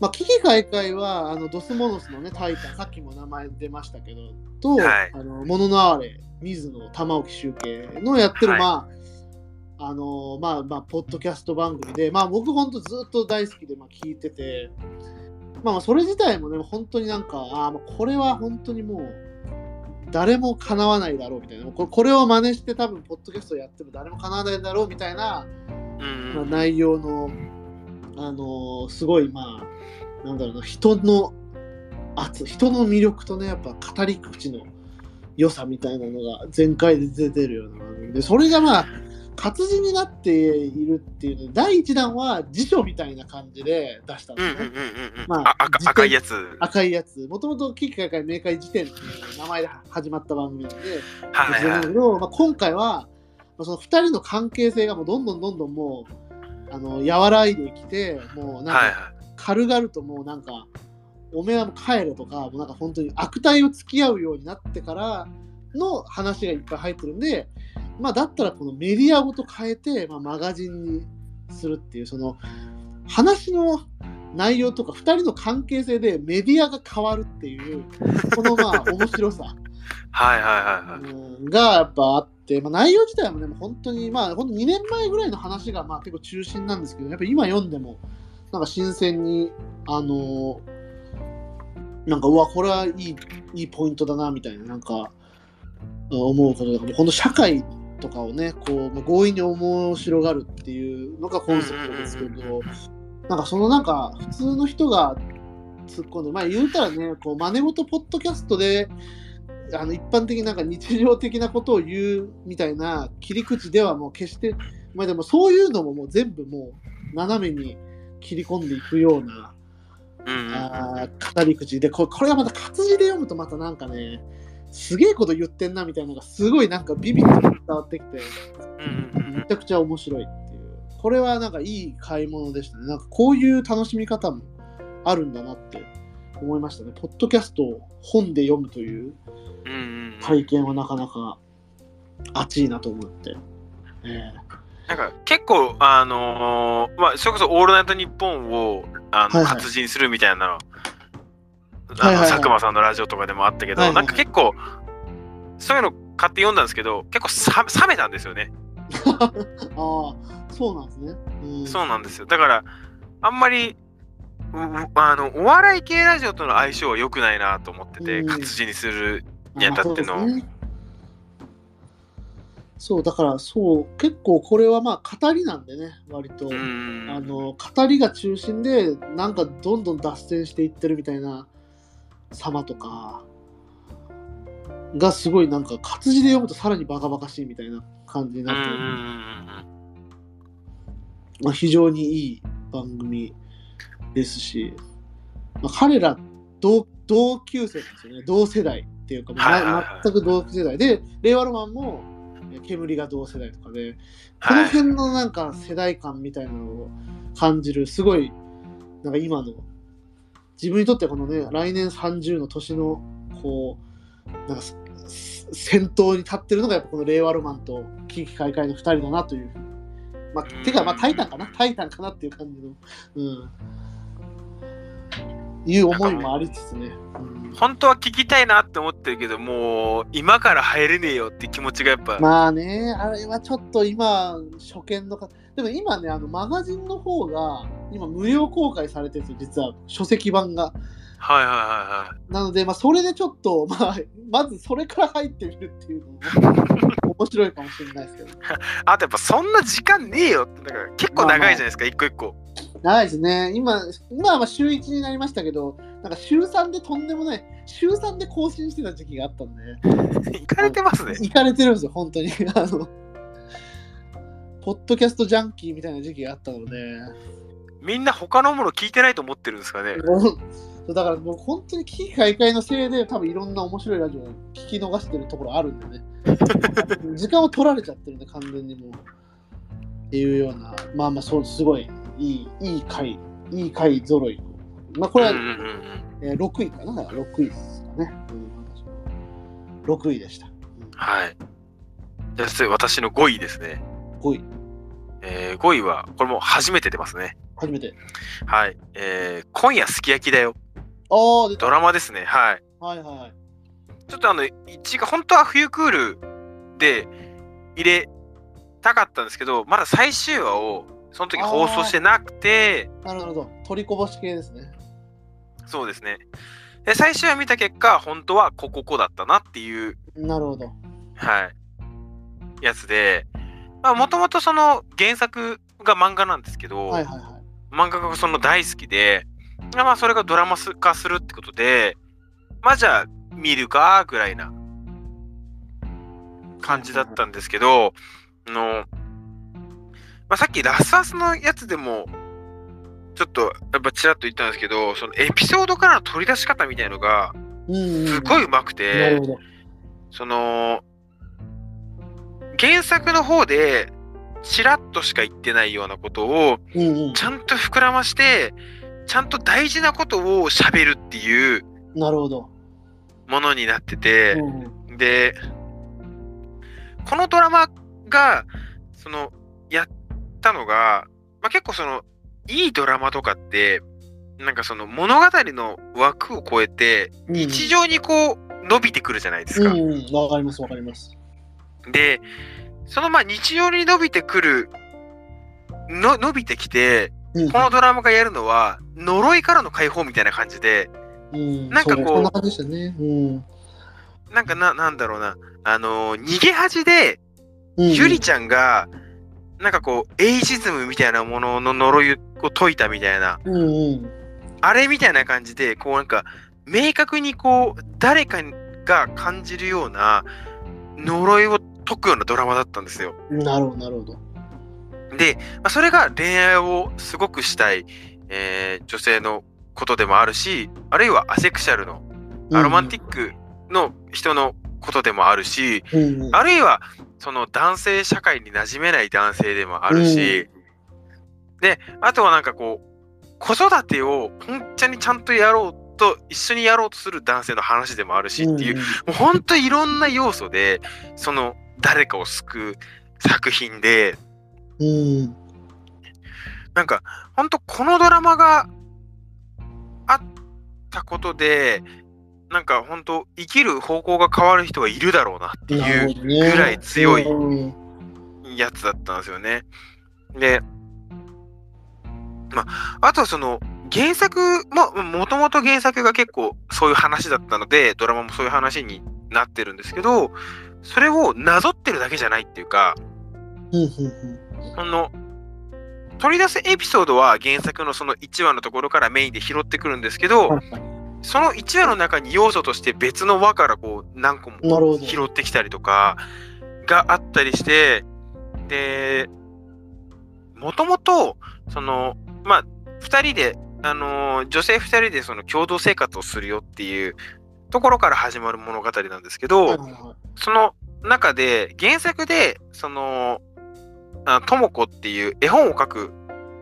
まあ、危機開会は、あの、ドスモノスのね、タイタン、さっきも名前出ましたけど、と、はい。あの、もののあれ、水野玉置集計のやってる、はい。まあ、あのまあまあ、ポッドキャスト番組で、まあ僕本当ずっと大好きで、まあ、聞いてて、まあまあそれ自体もね、本当になんか、あこれは本当にもう、誰も叶わないだろうみたいな、これこれを真似して多分、ポッドキャストやっても誰も叶わないだろうみたいな、うん。まあ、内容の、あのーすごい、まあ、なんだろうな、人の圧、人の魅力とね、やっぱ語り口の良さみたいなのが全開で出てるような番組で、それがまあ、活字になっているっていう第1弾は辞書みたいな感じで出したんですね。まああ赤いやつ。赤いやつ、もともと危機開会明快辞典っていう名前で始まった番組なんで、はいはけど、まあ、今回は、まあ、その2人の関係性がもうどんどんどんどんもうあの和らいできてもうなんはいか軽々ともうなんか、おめえはもう帰れとかもうなんか本当に悪態を付き合うようになってからの話がいっぱい入ってるんでまあだったらこのメディアごと変えて、まあ、マガジンにするっていうその話の内容とか2人の関係性でメディアが変わるっていうこのまあ面白さ [LAUGHS] はいはいはいはい。うんがやっぱあって、まあ、内容自体もね、本当に、まあ、本当2年前ぐらいの話がまあ結構中心なんですけど、やっぱ今読んでも、なんか新鮮に、あのーなんか、うわ、これはいいいいポイントだな、みたいな、なんか、思うことが、もうこの社会とかをね、こう、まあ強引に面白がるっていうのがコンセプトですけど、なんかそのなんか、普通の人が突っ込んで、まあ言うたらね、こう、真似事ポッドキャストで、あの一般的になんか日常的なことを言うみたいな切り口ではもう決して、まあでもそういうのももう全部もう斜めに切り込んでいくようなうんあー語り口でこれこれはまた活字で読むとまたなんかねすげえこと言ってんなみたいなのがすごいなんかビビッと伝わってきてめちゃくちゃ面白いっていう。これはなんかいい買い物でしたね。なんかこういう楽しみ方もあるんだなって思いましたね。ポッドキャストを本で読むという体験はなかなか熱いなと思って、えなんか結構あのーまあそれこそ「オールナイトニッポン」をあの、はいはい。活字にするみたいなのあの佐久間さんのラジオとかでもあったけど、はいはいなんか結構そういうの買って読んだんですけど結構さ冷めたんですよね、[LAUGHS] ああ、そうなんですね。うん、そうなんですよ。だからあんまりあのお笑い系ラジオとの相性は良くないなと思ってて、うん。活字にするにあたっての。あそうだからそう、結構これはまあ語りなんでね、割と。あの語りが中心で、なんかどんどん脱線していってるみたいな様とかがすごいなんか活字で読むとさらにバカバカしいみたいな感じになってまあ、非常にいい番組ですし、まあ、彼ら同同級生なんですよね、同世代っていうか、まあ全く同世代。で、令和ロマンもえ煙が同世代とかで、このはい辺のなんか世代間みたいなのを感じる、すごい、なんか今の、自分にとってはこのね、来年30の年の、こう、なんかす先頭に立ってるのが、やっぱこの令和ロマンと危機開会の2人だなという。まあ、てか、まあ、タイタンかな？タイタンかなっていう感じの、うん。いう思いもありつつね。うん本当は聞きたいなって思ってるけどもう今から入れねえよって気持ちがやっぱ、まあね、あれはちょっと今、初見のか、でも今ね、あのマガジンの方が、今無料公開されてるんですよ、実は書籍版が。はいはいはいはいなので、まあ、それでちょっと、[LAUGHS] まあ、まずそれから入ってみるっていうのも [LAUGHS] 面白いかもしれないですけど。[LAUGHS] あとやっぱそんな時間ねえよってだから結構長いじゃないですか、一個一個長いですね。今、今はまあ週1になりましたけど、なんか週3でとんでもない、週3で更新してた時期があったんで、[LAUGHS] いかれてますね。行かれてるんですよ、本当に。[LAUGHS] あの、ポッドキャストジャンキーみたいな時期があったので、みんな他のもの聞いてないと思ってるんですかね。だからもう本当に危機開会のせいで多分いろんな面白いラジオを聞き逃してるところあるんでね。[LAUGHS] 時間を取られちゃってるんで完全にもう。っていうような。まあまあそうすごいいいいい回いい回ぞろい。まあこれは、うんうんうんうん。えー6位かな。だから6位ですかね、うん、私は6位でした、うんはい。じゃあそれ私の5位ですね、5位。えー、5位はこれも初めて出ますね。初めて。はい、えー、今夜すき焼きだよ。ああドラマですね。はい。はいはいちょっとあの一が本当は冬クールで入れたかったんですけどまだ最終話をその時放送してなくて。なるほど。取りこぼし系ですね。そうですね。で最終話見た結果本当はこここだったなっていう。なるほど。はい。やつで。もともとその原作が漫画なんですけど、はいはいはい。漫画がその大好きでまあそれがドラマ化するってことでまあじゃあ見るかぐらいな感じだったんですけど、あの、まあ、さっきラスアスのやつでも、ちょっとやっぱちらっと言ったんですけど、そのエピソードからの取り出し方みたいのが、すごい上手くなてその、原作の方で、ちらっとしか言ってないようなことを、ちゃんと膨らまして、ちゃんと大事なことを喋るっていうなるほど、ものになってて、で、このドラマが、その、たのが、まあ、結構その、いいドラマとかって、なんかその物語の枠を超えて、日常にこう、伸びてくるじゃないですか。うんうん、わかりますわかります。で、そのまあ日常に伸びてくる、の伸びてきて、うんこのドラマがやるのは、呪いからの解放みたいな感じで、うん、なんかこうそそんな感じでしたね。うん。なんかな、なんだろうな、あのー逃げ恥で、うん、ゆりちゃんが、なんかこう、エイジズムみたいなものの呪いを解いたみたいな、うんうん。あれみたいな感じで、こうなんか、明確にこう、誰かが感じるような呪いを解くようなドラマだったんですよ。なるほど、なるほど。で、まあ、それが恋愛をすごくしたい、えー女性のことでもあるし、あるいはアセクシャルの、アロマンティックの人のことでもあるし、うんうん、あるいはその男性社会に馴染めない男性でもあるし、で、あとはなんかこう、子育てを本当にちゃんとやろうと、一緒にやろうとする男性の話でもあるしっていう、もう本当いろんな要素で、その誰かを救う作品で、うん。うん。なんか本当このドラマがあっしたことで、なんか本当生きる方向が変わる人がいるだろうなっていうぐらい強いやつだったんですよね。で、まあ、とはその原作も、もともと原作が結構そういう話だったので、ドラマもそういう話になってるんですけど、それをなぞってるだけじゃないっていうか、うんうんあの、取り出すエピソードは原作のその1話のところからメインで拾ってくるんですけど、その1話の中に要素として別の輪からこう何個も。拾ってきたりとかがあったりして、で、もともと、その、まあ、二人で、あのー女性二人でその共同生活をするよっていうところから始まる物語なんですけど、その中で原作で、その、あともこっていう絵本を描く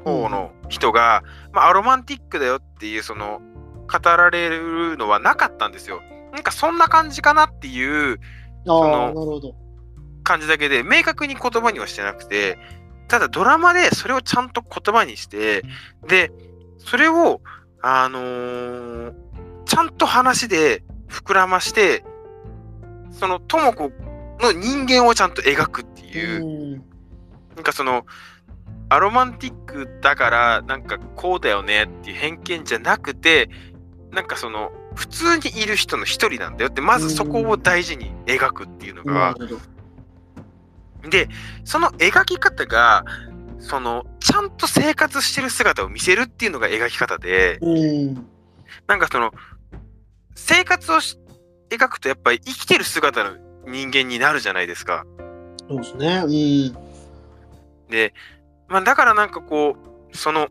方の人が、まあ、アロマンティックだよっていう、その、語られるのはなかったんですよ。なんかそんな感じかなっていうああ、の。感じだけで、明確に言葉にはしてなくて、ただドラマでそれをちゃんと言葉にして、で、それを、あのーちゃんと話で膨らまして、そのとも子の人間をちゃんと描くっていう、うんなんかその、アロマンティックだから、なんかこうだよねっていう偏見じゃなくて、なんかその、普通にいる人の一人なんだよって、まずそこを大事に描くっていうのなが。で、その描き方が、その、ちゃんと生活してる姿を見せるっていうのが描き方で、うん。なんかその、生活をし描くとやっぱり生きてる姿の人間になるじゃないですか。そうですね。うん。で、まあだからなんかこう、その、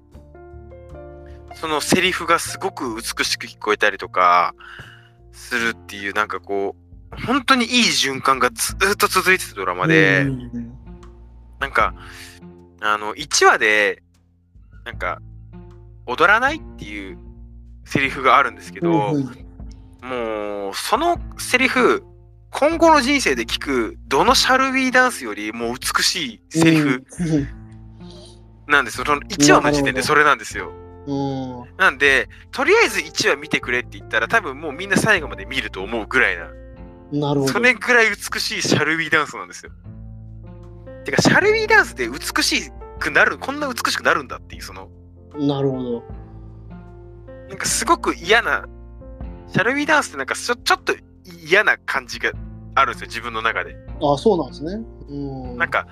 そのセリフがすごく美しく聞こえたりとかするっていう、なんかこう、本当にいい循環がずーっと続いてたドラマで、うん。なんか、あの、1話で、なんか、踊らないっていうセリフがあるんですけど、うんもう、そのセリフ、今後の人生で聞く、どのシャルウィーダンスよりもう美しいセリフうん。なんですよ。その1話の時点でそれなんですよ。うん。なんで、とりあえず1話見てくれって言ったら、多分もうみんな最後まで見ると思うぐらいな、なるほど。それぐらい美しいシャルウィーダンスなんですよ。てか、シャルウィーダンスで美しくなる、こんな美しくなるんだっていう、その、なるほど。なんかすごく嫌な、シャルウィーダンスってなんかちょちょっと嫌な感じがあるんですよ、自分の中で。あそうなんですね。うん。なんか、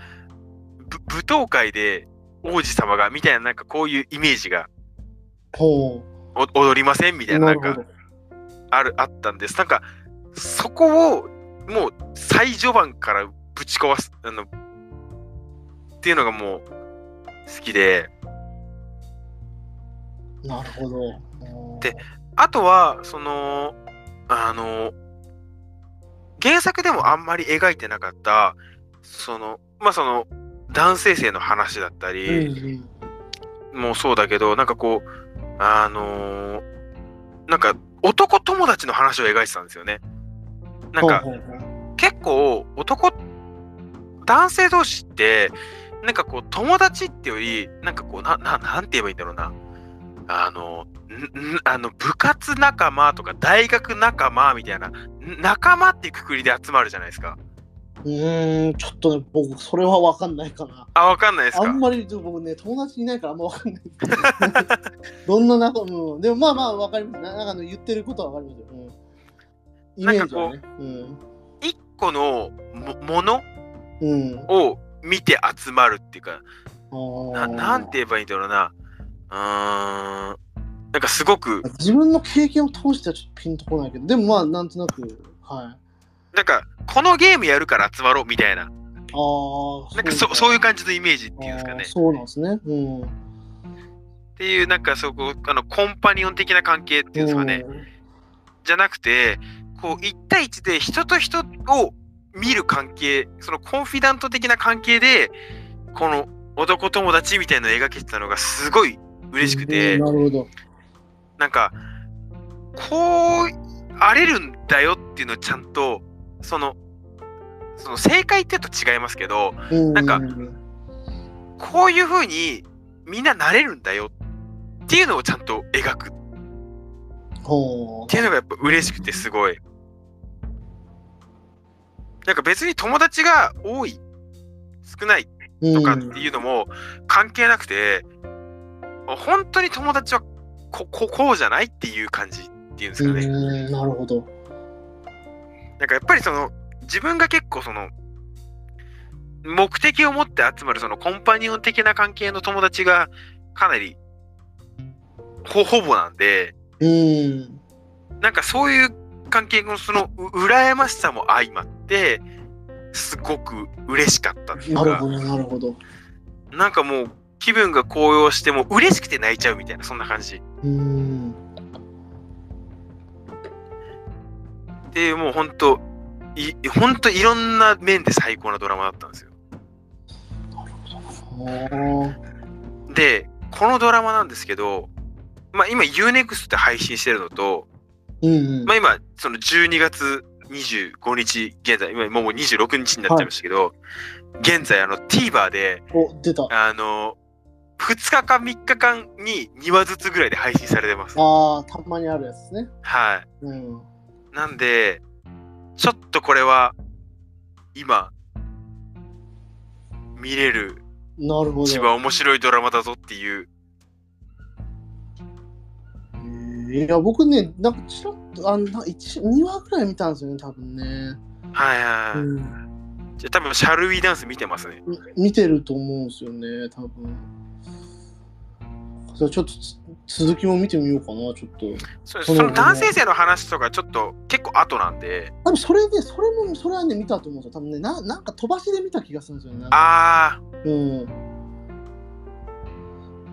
ぶ舞踏会で王子様がみたいな、なんかこういうイメージがほお踊りません？みたう。いな、なんか。ある、あったんです。なんか、そこをもう最序盤からぶち壊す、あの、っていうのがもう好きで、なるほど。うんで、あとは、その、あの、原作でもあんまり描いてなかった、その、まあその、男性性の話だったうんり、うん。もそうだけど、なんかこう、あのなんか男友達の話を描いてたんですよね。なんか、結構男男性同士ってなんかこう友達ってよりなんかこうなななんて言えばいいんだろうな。あのあの部活仲間とか大学仲間みたいなん仲間っていうくくりで集まるじゃないですかうーん、ちょっとね、僕、それは分かんないかな。あわかんないですか？あんまり、ちょっと僕ね、友達いないからあんま分かんないど。[LAUGHS] どんな仲、うん。でもまあまあ分かります。ななんかあの言ってることは分かりますよ。うん。イメージはね。うん。一個のももの？うん。を見て集まるっていうかななんて言えばいいんだろうなうーんなんかすごく自分の経験を通してはちょっとピンとこないけど、でもまあ、なんとなく、はい。なんかこのゲームやるから集まろうみたいなああ、なんかそそういう感じのイメージっていうんですかね。そうなんですね。うん。っていうなんかそこあのコンパニオン的な関係っていうんですかね、じゃなくてこう1対1で人と人を見る関係そのコンフィダント的な関係でこの男友達みたいなのを描けてたのがすごい嬉しくて、うんなるほど。なんかこう荒れるんだよっていうのをちゃんとそのその正解って言うと違いますけどうんなんかこういう風にみんななれるんだよっていうのをちゃんと描くほっていうのがやっぱ嬉しくてすごい。なんか別に友達が多い、少ないう。とかっていうのも関係なくて、本当に友達はこここうじゃないっていう感じっていうんですかね。うん、なるほど。なんかやっぱりその自分が結構その目的を持って集まるそのコンパニオン的な関係の友達がかなりほほぼなんで、うん。なんかそういう関係のそのう羨ましさも相まって、すごく嬉しかったっていうか、なるほど、なるほど。なんかもう気分が高揚してもう嬉しくて泣いちゃうみたいな、そんな感じ。うん。で、もうほんと、いほんといろんな面で最高なドラマだったんですよ。はで、このドラマなんですけど、まあ今 UNEXT で配信してるのと、うんうん。まあ今その12月25日現在、今もう26日になっちゃいましたけど、現在あの TVer で、お、出た。あの、2日か3日間に2話ずつぐらいで配信されてます。ああ、たまにあるやつですね。はい。うん。なんで、ちょっとこれは今見れるなるほど。一番面白いドラマだぞっていう。いや、僕ね、なんかちらっと、あの、な一2話ぐらい見たんですよね、多分ね。はいはい。うん。じゃあ多分シャルウィーダンス見てますね。み見てると思うんですよね、多分。じゃあちょっとつ続きも見てみようかな、ちょっと。そそのその男性性の話とかちょっと結構後なんで、多分それで、それも、それはね、見たと思うんですよ。多分ね、ななんか飛ばしで見た気がするんですよね。なんかあうん。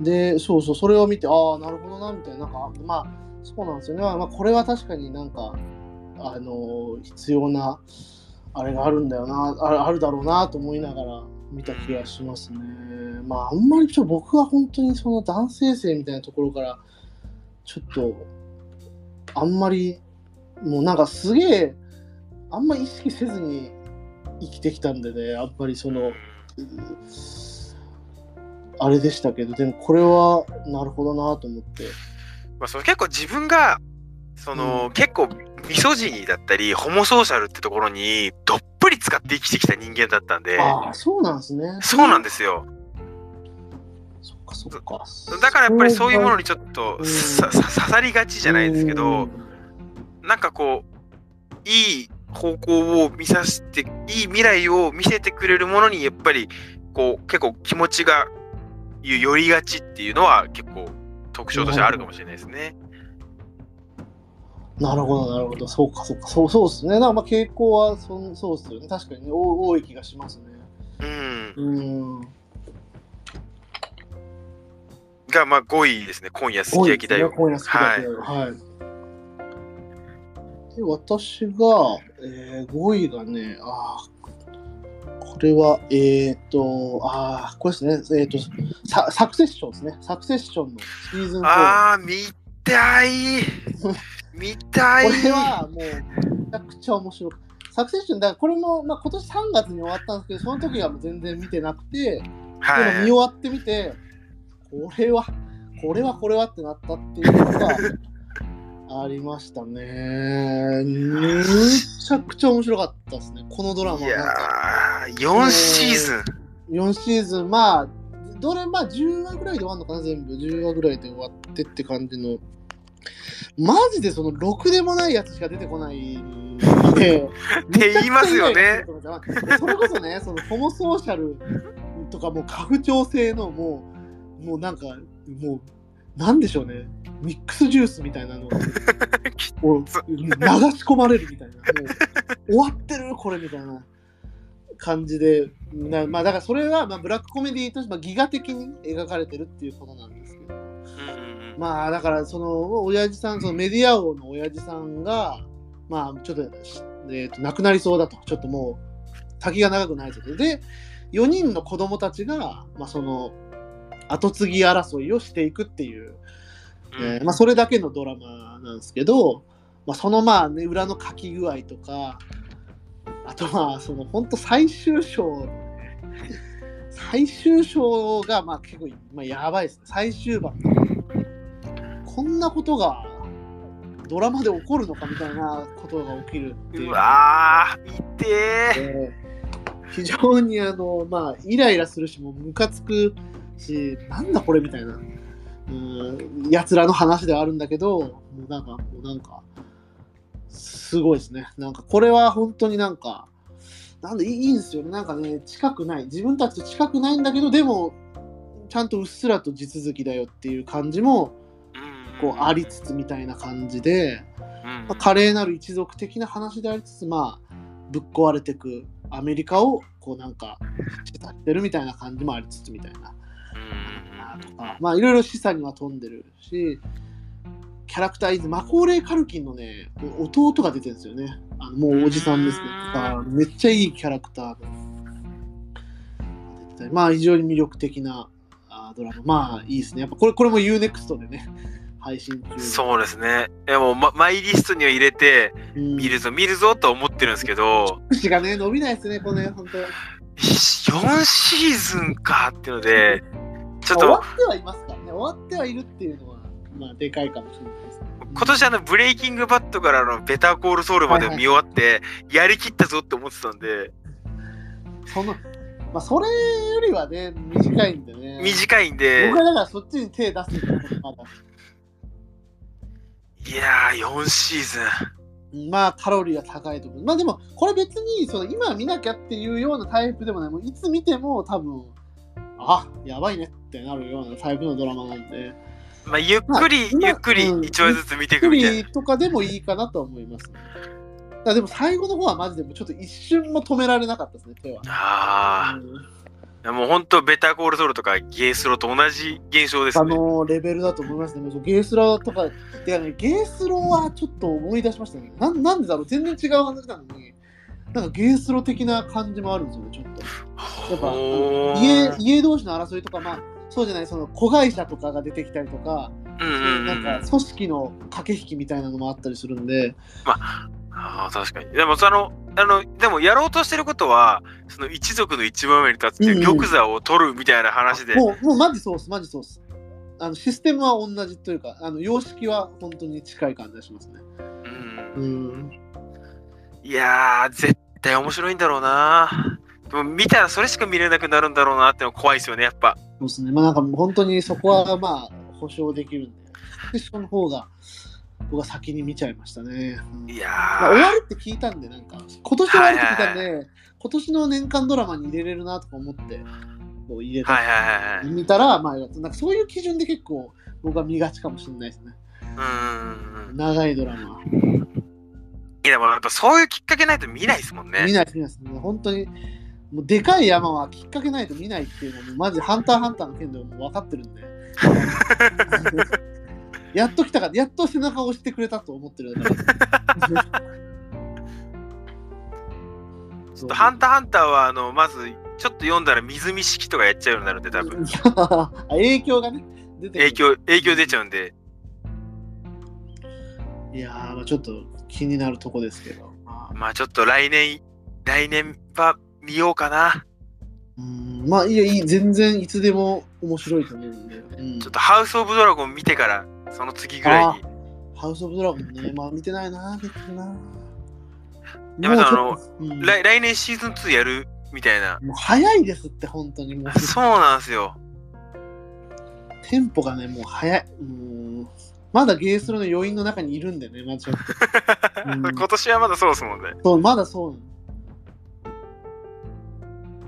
で、そうそう、それを見て、ああ、なるほどな、みたいな、なんか、まあ、そうなんですよね。まあ、これは確かになんか、あの必要な、あれがあるんだよな、ああるだろうなと思いながら見た気がしますね。まあ、あんまりちょっと僕は本当にその男性性みたいなところから、ちょっと、あんまり、もうなんかすげえ、あんま意識せずに生きてきたんでね、やっぱりそーの、あれでしたけど、でもこれはなるほどなと思って。まあ、その結構自分がその、結構ミソジニーだったりホモソーシャルってところにどっぷり使って生きてきた人間だったんでああ、そうなんですね。そうなんでですよかそっか。だからやっぱりそういうものにちょっとうんささ刺さりがちじゃないですけうどんなんかこういい方向を見させていい未来を見せてくれるものにやっぱりこう結構気持ちが寄りがちっていうのは結構特徴としてあるかもしれないですね。なるほど、なるほど。そうか、そうか。そうそうですね。なんかまあ傾向はそそうですよね。確かにね、多多い気がしますね。うん、うん。がまあ5位ですね今夜すき焼きだよ。多いですね今夜好きだよ。はい。で、私が、えー、5位がね、あーこれは、えっ、ー、と、ああ、これですね、えっ、ー、とサ、サクセッションですね。サクセッションのシーズン4。ああ見たい [LAUGHS] 見たいこれはもう、めちゃくちゃ面白くサクセッション、だからこれも、まあ、今年3月に終わったんですけど、その時はもう全然見てなくて、はい見終わってみて、これは、これはこれはってなったっていうのが [LAUGHS] ありましたね。むちゃくちゃ面白かったですね、このドラマいやなんか。ー4シーズン4シーズン、まあ、どれ、まあ10話ぐらいで終わるのかな、全部。10話ぐらいで終わってって感じの。マジでその、ろくでもないやつしか出てこないんで。[LAUGHS] って言いますよねそれこそね、そのホモソーシャルとかもう家父長制のもう、もうなんか、もう、なんでしょうね、ミックスジュースみたいなのを [LAUGHS] を流し込まれるみたいな、もう終わってる、これみたいな感じで、なまあだからそれはまあブラックコメディとして、まあ、ギガ的に描かれてるっていうことなんですけど。まあだからその親父さんそのメディア王の親父さんがまあちょっと,、えー、と亡くなりそうだと。ちょっともう先が長くないと。で4人の子供たちが、まあ、その後継ぎ争いをしていくっていう、えーまあ、それだけのドラマなんですけど、まあ、そのまあね裏の書き具合とかあとまあその本当最終章のね最終章がまあ結構、まあ、やばいですね最終盤こんなことがドラマで起こるのかみたいなことが起きるっていうう。わー、見てー。で非常にあの、まあ、イライラするし、もうムカつくし、なんだこれみたいな、うん、やつらの話ではあるんだけど、もうなんか、もうなんか、すごいですね。なんか、これは本当になんか、なんでいいんですよね。なんかね、近くない。自分たちと近くないんだけど、でも、ちゃんとうっすらと地続きだよっていう感じも、こう、ありつつみたいな感じで、うんまあ、華麗なる一族的な話でありつつ、まあ、ぶっ壊れてくアメリカをこうなんか示唆してるみたいな感じもありつつみたいなうんとかまあいろいろ示唆には飛んでるしキャラクターイズマコーレー・カルキンのね弟が出てるんですよね。あのもうおじさんですけどうん。だからめっちゃいいキャラクターでまあ非常に魅力的なあドラマ。まあいいですね。やっぱこれこれも UNEXT でね配信中。そうですね。でも、ま、マイリストには入れて、うん。見るぞ、見るぞとは思ってるんですけど、口がね伸びないですねこれ本当。4シーズンかっていうので、ちょっ終わと、ってはいますからね。終わってはいるっていうのはまあでかいかもしれないですね。今年あの、ブレイキングバットからのベターコールソウルまで見終わって、やりきったぞって思ってたんで、そのまあそれよりはね短いんでね。短いんで。僕、はだからそっちに手出すまだ。いやー、4シーズン。まあカロリーは高いと思う。まあでもこれ別にその今見なきゃっていうようなタイプでもない。もういつ見ても多分あやばいねってなるようなタイプのドラマなんでまあ、ゆっくり、まあゆっくりうん1話ずつ見てい一くみたいな。人とかでもいいかなとは思いますねだでも最後の方はマジでちょっと一瞬も止められなかったですね手は、あうんあ、いやもう本当ベターコールソウルとかゲースロと同じ現象ですあね。のレベルだと思いますね。もうゲースローとか、てかね、ゲースローはちょっと思い出しましたね。なんなんでだろう全然違う話なのに、なんかゲースロー的な感じもあるんですよね、ちょっと。やっぱ家家同士の争いとか、まあ、そうじゃない、その子会社とかが出てきたりとか、うんうんなうんんか組織の駆け引きみたいなのもあったりするんで、ああ、確かに。でも、その、あの、でも、やろうとしてることは、その一族の一番上に立つっていううんうん玉座を取るみたいな話で。もう、もうマジそうっす、マジそうっす。あのシステムは同じというか、あの様式は本当に近い感じがしますね。うんうん。いやー、絶対面白いんだろうな。でも、見たらそれしか見れなくなるんだろうなってのは怖いですよね、やっぱ。そうですね。まあなんか本当にそこはまあ保証できるんで、でその方が僕は先に見ちゃいましたね。うんいやまあ、終ー。わるって聞いたんで、なんか今年終わるって聞いたんで、今年の年間ドラマに入れれるなとか思って、こう入れた、はいはいはいはい。見たら、まあなんかそういう基準で結構僕は見がちかもしれないですね。うん。長いドラマ。いや、でもやっぱそういうきっかけないと見ないですもん見ね。ない見ないです。もう本当に、もうでかい山はきっかけないと見ないっていうのは、もうマジハンターハンターの件でも分かってるんで。[LAUGHS] やっと来たから、やっと背中を押してくれたと思ってる。[LAUGHS] ちょっとハンターハンターは、あの、まず、ちょっと読んだら水見式とかやっちゃうようになるんで、多分。あ影響がね、出て影響、影響出ちゃうんで。いやー、まあちょっと気になるとこですけど。まあ、まあちょっと来年、来年は見ようかな。うんまあいいや、いい、全然いつでも面白いと思うんで。うんちょっとハウス・オブ・ドラゴン見てから、その次ぐらいに。ハウス・オブ・ドラゴンね、まあ見てないな、結局な。やっぱあのもうん来来年シーズン2やる？みたいな。もう早いですって、本当に。もうそうなんですよ。テンポがね、もう早い。うんまだゲースロの余韻の中にいるんでね、まだちょっと。うん [LAUGHS] 今年はまだそうですもんね。そう、まだそうなの。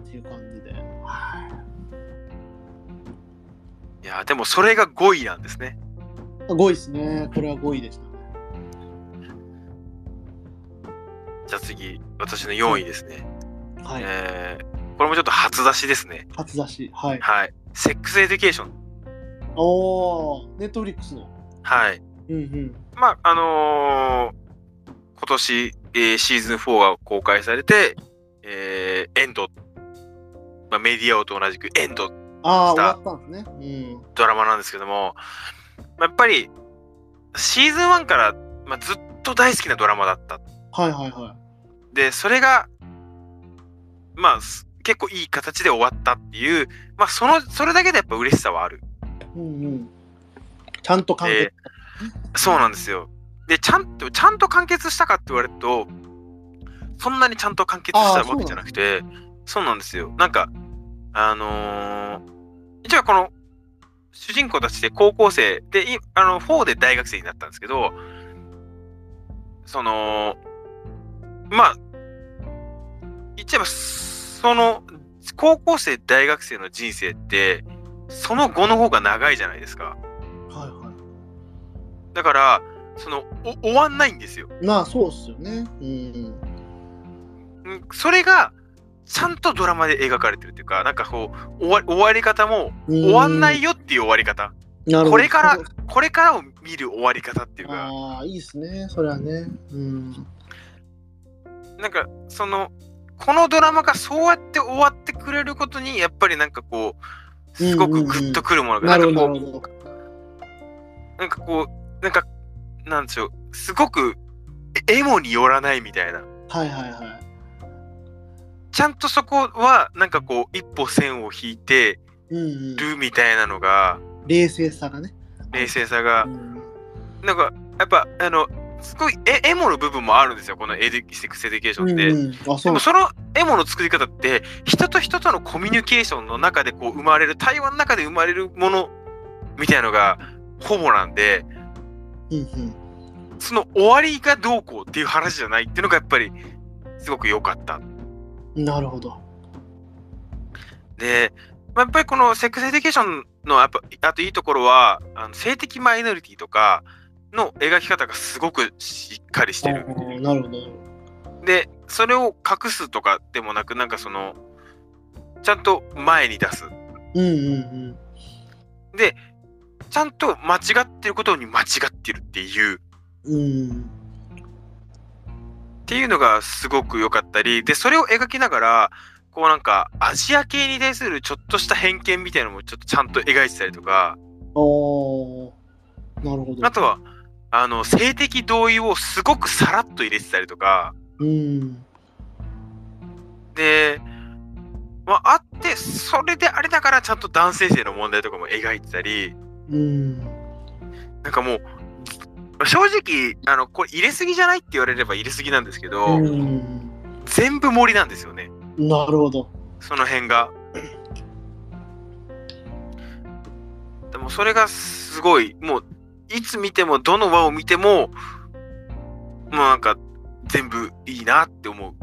っていう感じで。はいや、でもそれが5位なんですね。い。5位ですね。これは5位でしたね。じゃあ次、私の4位ですね。はい。えーこれもちょっと初出しですね。初出し。はい。はい。セックスエデュケーション。おー、ネットフリックスの。はい。うんうん。まあ、あのー今年、えーシーズン4が公開されて、えーエンド、まあ、メディア王と同じくエンドした。ドラマなんですけども、まあやっぱりシーズン1から、まあ、ずっと大好きなドラマだった。うん。はいはいはで、それが、まあ、す結構いい形で終わったっていう、まあ、その、それだけでやっぱ嬉しさはある。い。うんうん。ちゃんと完結。そうなんですよ。で、ちゃんと、ちゃんと完結したかって言われると、そんなにちゃんと完結したわけじゃなくて、そうなんですよ。なんか、あのー、一応この、主人公たちで高校生で、あの、4で大学生になったんですけど、その、まあ、言っちゃえば、その、高校生、大学生の人生って、その後の方が長いじゃないですか。だから、その、お終わんないんですよ。い。まあそうっすよね。うん。うんそれが、ちゃんとドラマで描かれてるっていうか、なんかこう、終わ終わり方も、終わんないよっていう終わり方。なるほど。これからこれからを見る終わり方っていうか、ああ、いいっすね。それはね。うん。なんか、その、このドラマがそうやって終わってくれることに、やっぱりなんかこう、すごくグッとくるものが、なるほど、なんかこう、なるほど。なんかこう、なんか、なんでしょう、すごく、えエモによらないみたいな。はいはいはい。ちゃんとそこは、なんかこう、一歩線を引いてうんうん。るみたいなのが、冷静さがね。冷静さがう、んなんか、やっぱ、あの、すごいエエモの部分もあるんですよ、このエディセックスエデュケーションって。うんうん、あ、そうでも。そのエモの作り方って人と人とのコミュニケーションの中でこう生まれる対話の中で生まれるものみたいのがほぼなんでうんうん。その終わりがどうこうっていう話じゃないっていうのがやっぱりすごく良かった。なるほど。で、まあ、やっぱりこのセックスエデュケーションのやっぱあといいところはあの性的マイノリティとかの描き方がすごくしっかりしてる。なるほど。でそれを隠すとかでもなくなんかそのちゃんと前に出す。うんうんで、ちゃんと間違ってることに間違ってるっていう、うん。うん。っていうのがすごく良かったり、で、それを描きながら、こうなんか、アジア系に対するちょっとした偏見みたいなのもちょっとちゃんと描いてたりとか、なるほど。あとは、あの、性的同意をすごくさらっと入れてたりとか、うん。で、まあ、あって、それであれだからちゃんと男性性の問題とかも描いてたり、うん。なんかもう、正直、あの、これ入れすぎじゃないって言われれば入れすぎなんですけど、うん。全部盛りなんですよね。なるほど。その辺が。でもそれがすごい、もう、いつ見ても、どの輪を見ても、もうなんか、全部いいなって思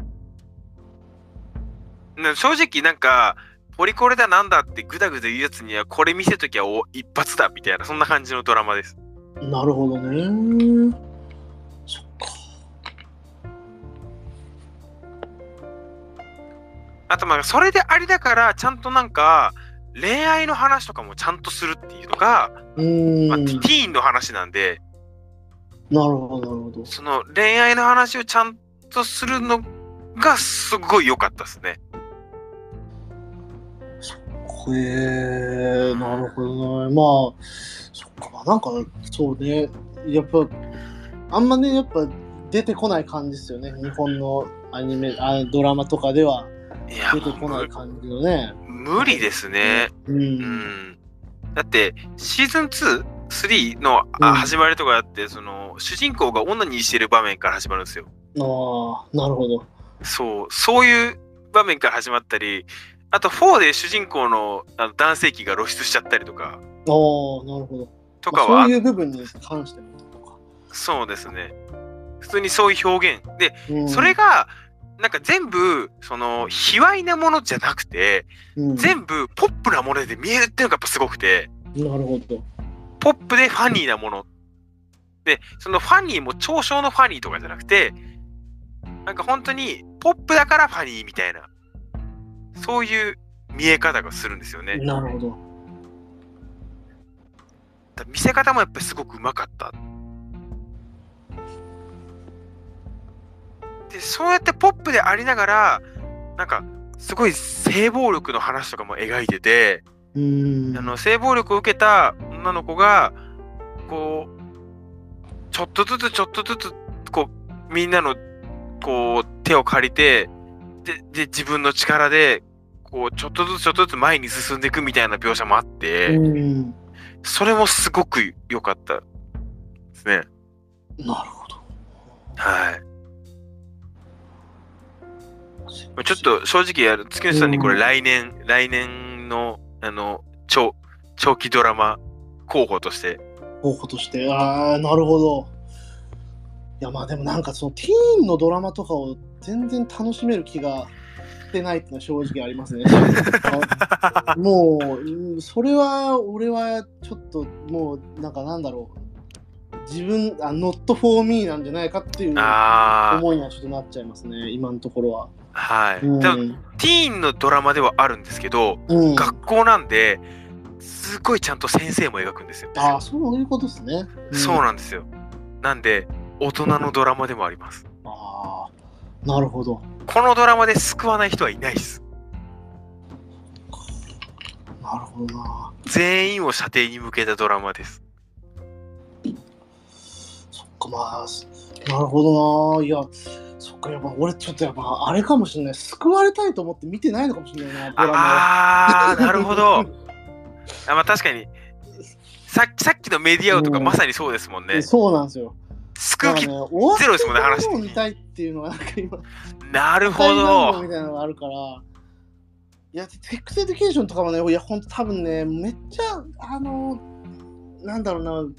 う。な正直なんか、ポリコレだなんだってグダグダ言うやつには、これ見せときゃお一発だみたいな、そんな感じのドラマです。なるほどね。そっか。あとまあ、それでありだから、ちゃんとなんか、恋愛の話とかもちゃんとするっていうのが、うん。まあ、なティーンの話なんで、るほど、なるほど。その恋愛の話をちゃんとするのがすごい良かったですね。へえなるほどね。まあ、そっか、まあなんか、そうね。やっぱ、あんまね、やっぱ出てこない感じですよね。日本のアニメ、あドラマとかでは出てこない感じのね。む無理ですね。う。うんん。だって、シーズン2、3の始まりとかあって、その、主人公が女にしてる場面から始まるんですよ。ああ、なるほど。そう、そういう場面から始まったり、あと4で主人公のあの男性器が露出しちゃったりとか、ああ、なるほど。とかは、まあそういう部分に関してもとか。そうですね。普通にそういう表現。で、うんそれ、が、なんか全部、その、卑猥なものじゃなくて、うん、全部ポップなもので見えるっていうのがやっぱすごくて、なるほど。ポップでファニーなもの。で、そのファニーも嘲笑のファニーとかじゃなくて、なんか本当にポップだからファニーみたいな、そういう見え方がするんですよね。なるほど。だ見せ方もやっぱりすごくうまかった。で、そうやってポップでありながら、なんか、すごい性暴力の話とかも描いてて、うん。あの性暴力を受けた女の子がこうちょっとずつちょっとずつこうみんなのこう手を借りてでで自分の力でこうちょっとずつちょっとずつ前に進んでいくみたいな描写もあって、うん。それもすごく良かったですね。なるほど。はい。ちょっと正直やる、月内さんにこれうん来年、来年の、あの、長、長期ドラマ候補として。候補として、ああ、なるほど。いや、まあでもなんかそのティーンのドラマとかを全然楽しめる気がしてないっていうのは正直ありますね。[LAUGHS] もう、うんそれは俺はちょっともうなんかなんだろう。自分、あ、not for me なんじゃないかっていうあ思いにはちょっとなっちゃいますね、今のところは。あ、はい。うんティーンのドラマではあるんですけど、うん、学校なんで、すごいちゃんと先生も描くんですよ。ああ、そういうことですね。そうななんですよ。なんで、大人のドラマでもあります。ああ、なるほど。このドラマで救わない人はいないです。なるほどな。全員を射程に向けたドラマです。そっか、まあ、なるほどな。いや、そっか、やっぱ俺ちょっとやっぱあれかもしれない。救われたいと思って見てないのかもしれないな。ああー、なるほど。[LAUGHS] あまあ確かにさっきさっきのメディア王とかうんまさにそうですもんね。そうなんですよ。救う気ね、ゼロですもんね話を見たいっていうのがなんか今、なるほど。みたいなのがあるから、いや、セックスエデュケーションとかもね、いや、ほんと多分ね、めっちゃ、あの、なんだろうな、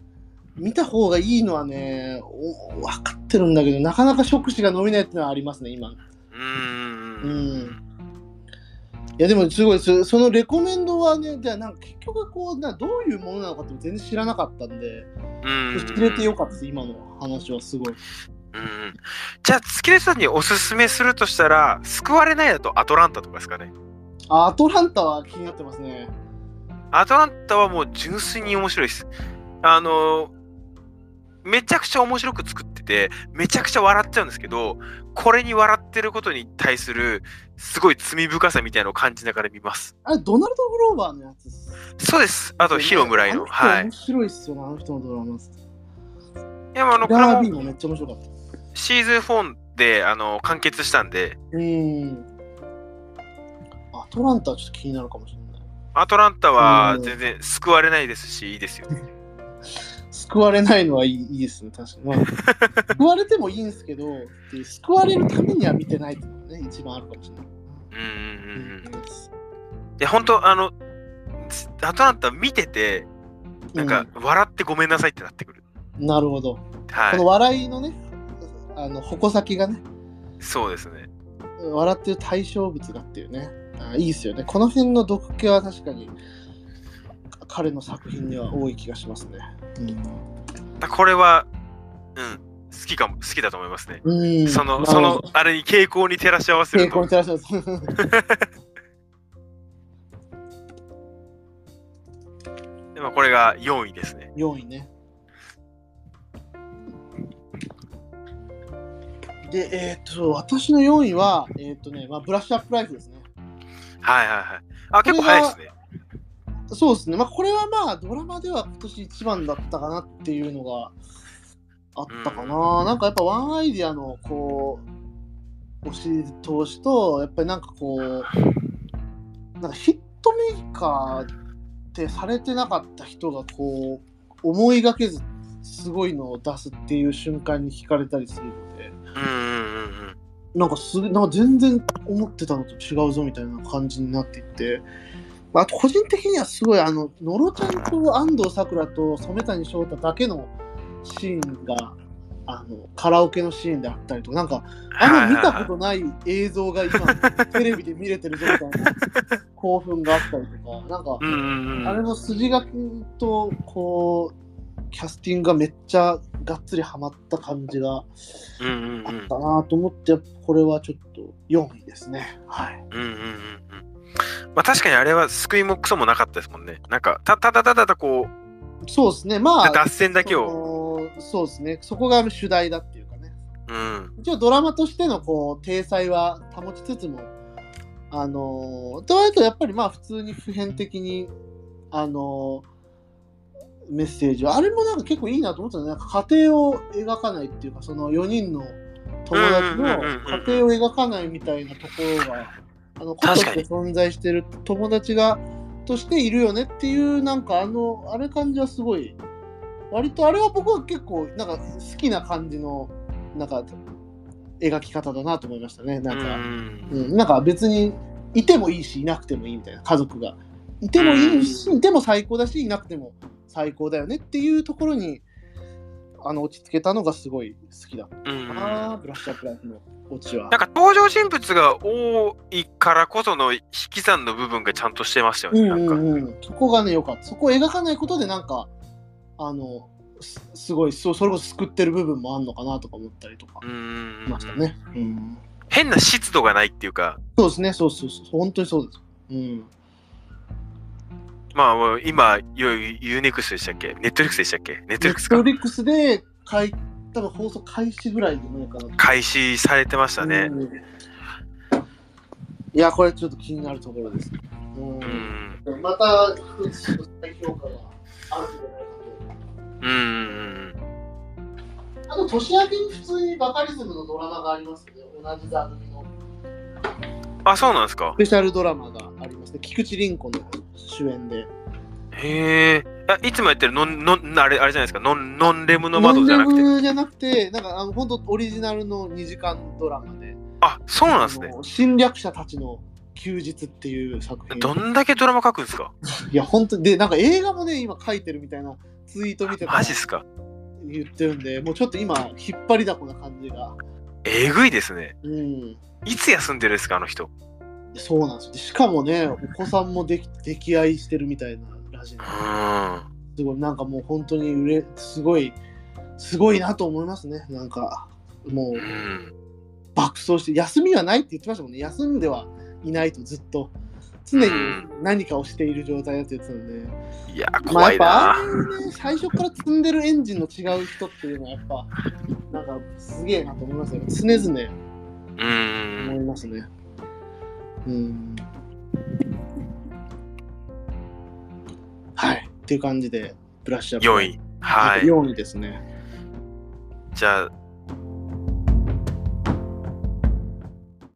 見た方がいいのはね、お分かってるんだけど、なかなか触手が伸びないっていうのはありますね、今。うー。うんやでもすごいそのレコメンドはねじゃあなんか結局こうなどういうものなのかって全然知らなかったんでうん。知れてよかったです今の話はすごいうん。じゃあ月根さんにおすすめするとしたら救われないだとアトランタとかですかね？あアトランタは気になってますねアトランタはもう純粋に面白いです。あのめちゃくちゃ面白く作っててめちゃくちゃ笑っちゃうんですけどこれに笑ってることに対するすごい罪深さみたいなのを感じながら見ます。あれドナルド・グローバーのやつそうです。あとヒロムライの。あはい。面白いっすよねあの人のドラマいやあのこれラービーももめっちゃ面白かったシーズン4であの完結したんでうんアトランタはちょっと気になるかもしれないアトランタはうん全然救われないですしいいですよ。[LAUGHS] 救われないのはいいいいですね、確かに。まあ、救われてもいいんですけど、で救われるためには見てないね、一番あるかもしれない。うんうんうんうん。いうんや本当あのアトランタ見ててなんか笑ってごめんなさいってなってくる。なるほど。はいこの。笑いのね、あの矛先がね、そうですね。笑ってる対象物がっていうね、あいいですよね。この辺の毒気は確かに彼の作品には多い気がしますね。だこれは、うん、好きかも、好きだと思いますね。うん。うんその、その、あれに傾向に照らし合わせると傾向に。照らし合わせでもこれが4位ですね。4位ね。で、えーっと、私の4位は、えーっとね、まあ、ブラッシュアップライフですね。はいはいはい。あ、結構早いですね。そうですね。まあ、これはまあ、ドラマでは今年一番だったかなっていうのがあったかな。なんかやっぱワンアイディアの、こう、押し通しと、やっぱりなんかこう、なんかヒットメーカーってされてなかった人がこう、思いがけずすごいのを出すっていう瞬間に惹かれたりするので。なんかすなんか全然思ってたのと違うぞみたいな感じになっていって、まあ、あと個人的にはすごいあの野呂ちゃんと安藤サクラと染谷翔太だけのシーンがあのカラオケのシーンであったりとかなんかあの見たことない映像が今テレビで見れてるぞみたいな興奮があったりとかなんかうんうんうん。あれの筋書きとこうキャスティングがめっちゃがっつりハマった感じがあったなと思って、これはちょっと4位ですね。はい。うんうんうんうん。まあ確かにあれは救いもクソもなかったですもんね。なんか、たただただただこそうですね。まう、あ、脱線だけを。そうですね。そこが主題だっていうかね。うん。一応ドラマとしてのこう体裁は保ちつつも、あのー、となるとやっぱりまあ普通に普遍的に、あのーメッセージは、あれもなんか結構いいなと思ったのは、なんか家庭を描かないっていうか、その4人の友達の家庭を描かないみたいなところが、あの、個として存在してる友達が、としているよねっていう、なんかあの、あれ感じはすごい。割とあれは僕は結構なんか好きな感じのなんか描き方だなと思いましたね。なんか、うん。うん、なんか別にいてもいいしいなくてもいいみたいな家族が。いてもいいし、いても最高だしいなくても最高だよねっていうところにあの落ち着けたのがすごい好きだったうん。な、ブラッシュアップライフのオチはなん。か登場人物が多いからこその引き算の部分がちゃんとしてましたよね。うんうんうん、そこがね良かったそこを描かないことでなんかあのすすごいそそれこそ救ってる部分もあんのかなとか思ったりとかしましたね。うん変な湿度がないっていうか、そうですね、そうそうそう、本当にそうです。うん。まあ今、ユユーネクストでしたっけ？ネットフリックスでしたっけ？ネットフリックスかネット。リックスで、かい多分放送開始ぐらいじゃないかな。開始されてましたね。うんいや、これちょっと気になるところです。うんうん。また、一つ再評価があるんじゃないかうんうん。あと、年明けに普通にバカリズムのドラマがありますね。同じ座組のあ、そうなんですかス。ペシャルドラマがありますね。菊池凛子の主演で。へえ。あいつもやってるノン、ノン、あれ、あれじゃないですか。ノン、ノンレムの窓じゃなくて。ノンレムじゃなくて、なんかあの本当オリジナルの2時間ドラマで、あ、そうなんですね侵略者たちの休日っていう作品。どんだけドラマ書くんですか？[LAUGHS] いや、本当に、で、なんか映画もね、今書いてるみたいなツイート見てたらマジっすか？言ってるんで、もうちょっと今、引っ張りだこな感じが。えぐいですね。うん。いつ休んでるんですか、あの人？そうなんですよ。しかもね、お子さんもでき溺愛してるみたいならしいなうん。すごい、なんかもう本当にうれ、すごい、すごいなと思いますね。なんか、もうう、ん。爆走して、休みはないって言ってましたもんね。休んではいないとずっと。常に何かをしている状態だって言ってたので、いや、まあ怖いな。あいうね、最初から積んでるエンジンの違う人っていうのはやっぱ、なんかすげえなと思いますよ。常々うん。思いますね。うん。はい。っていう感じで、ブラッシュアップ。4位。はい。4位ですね。じゃあ、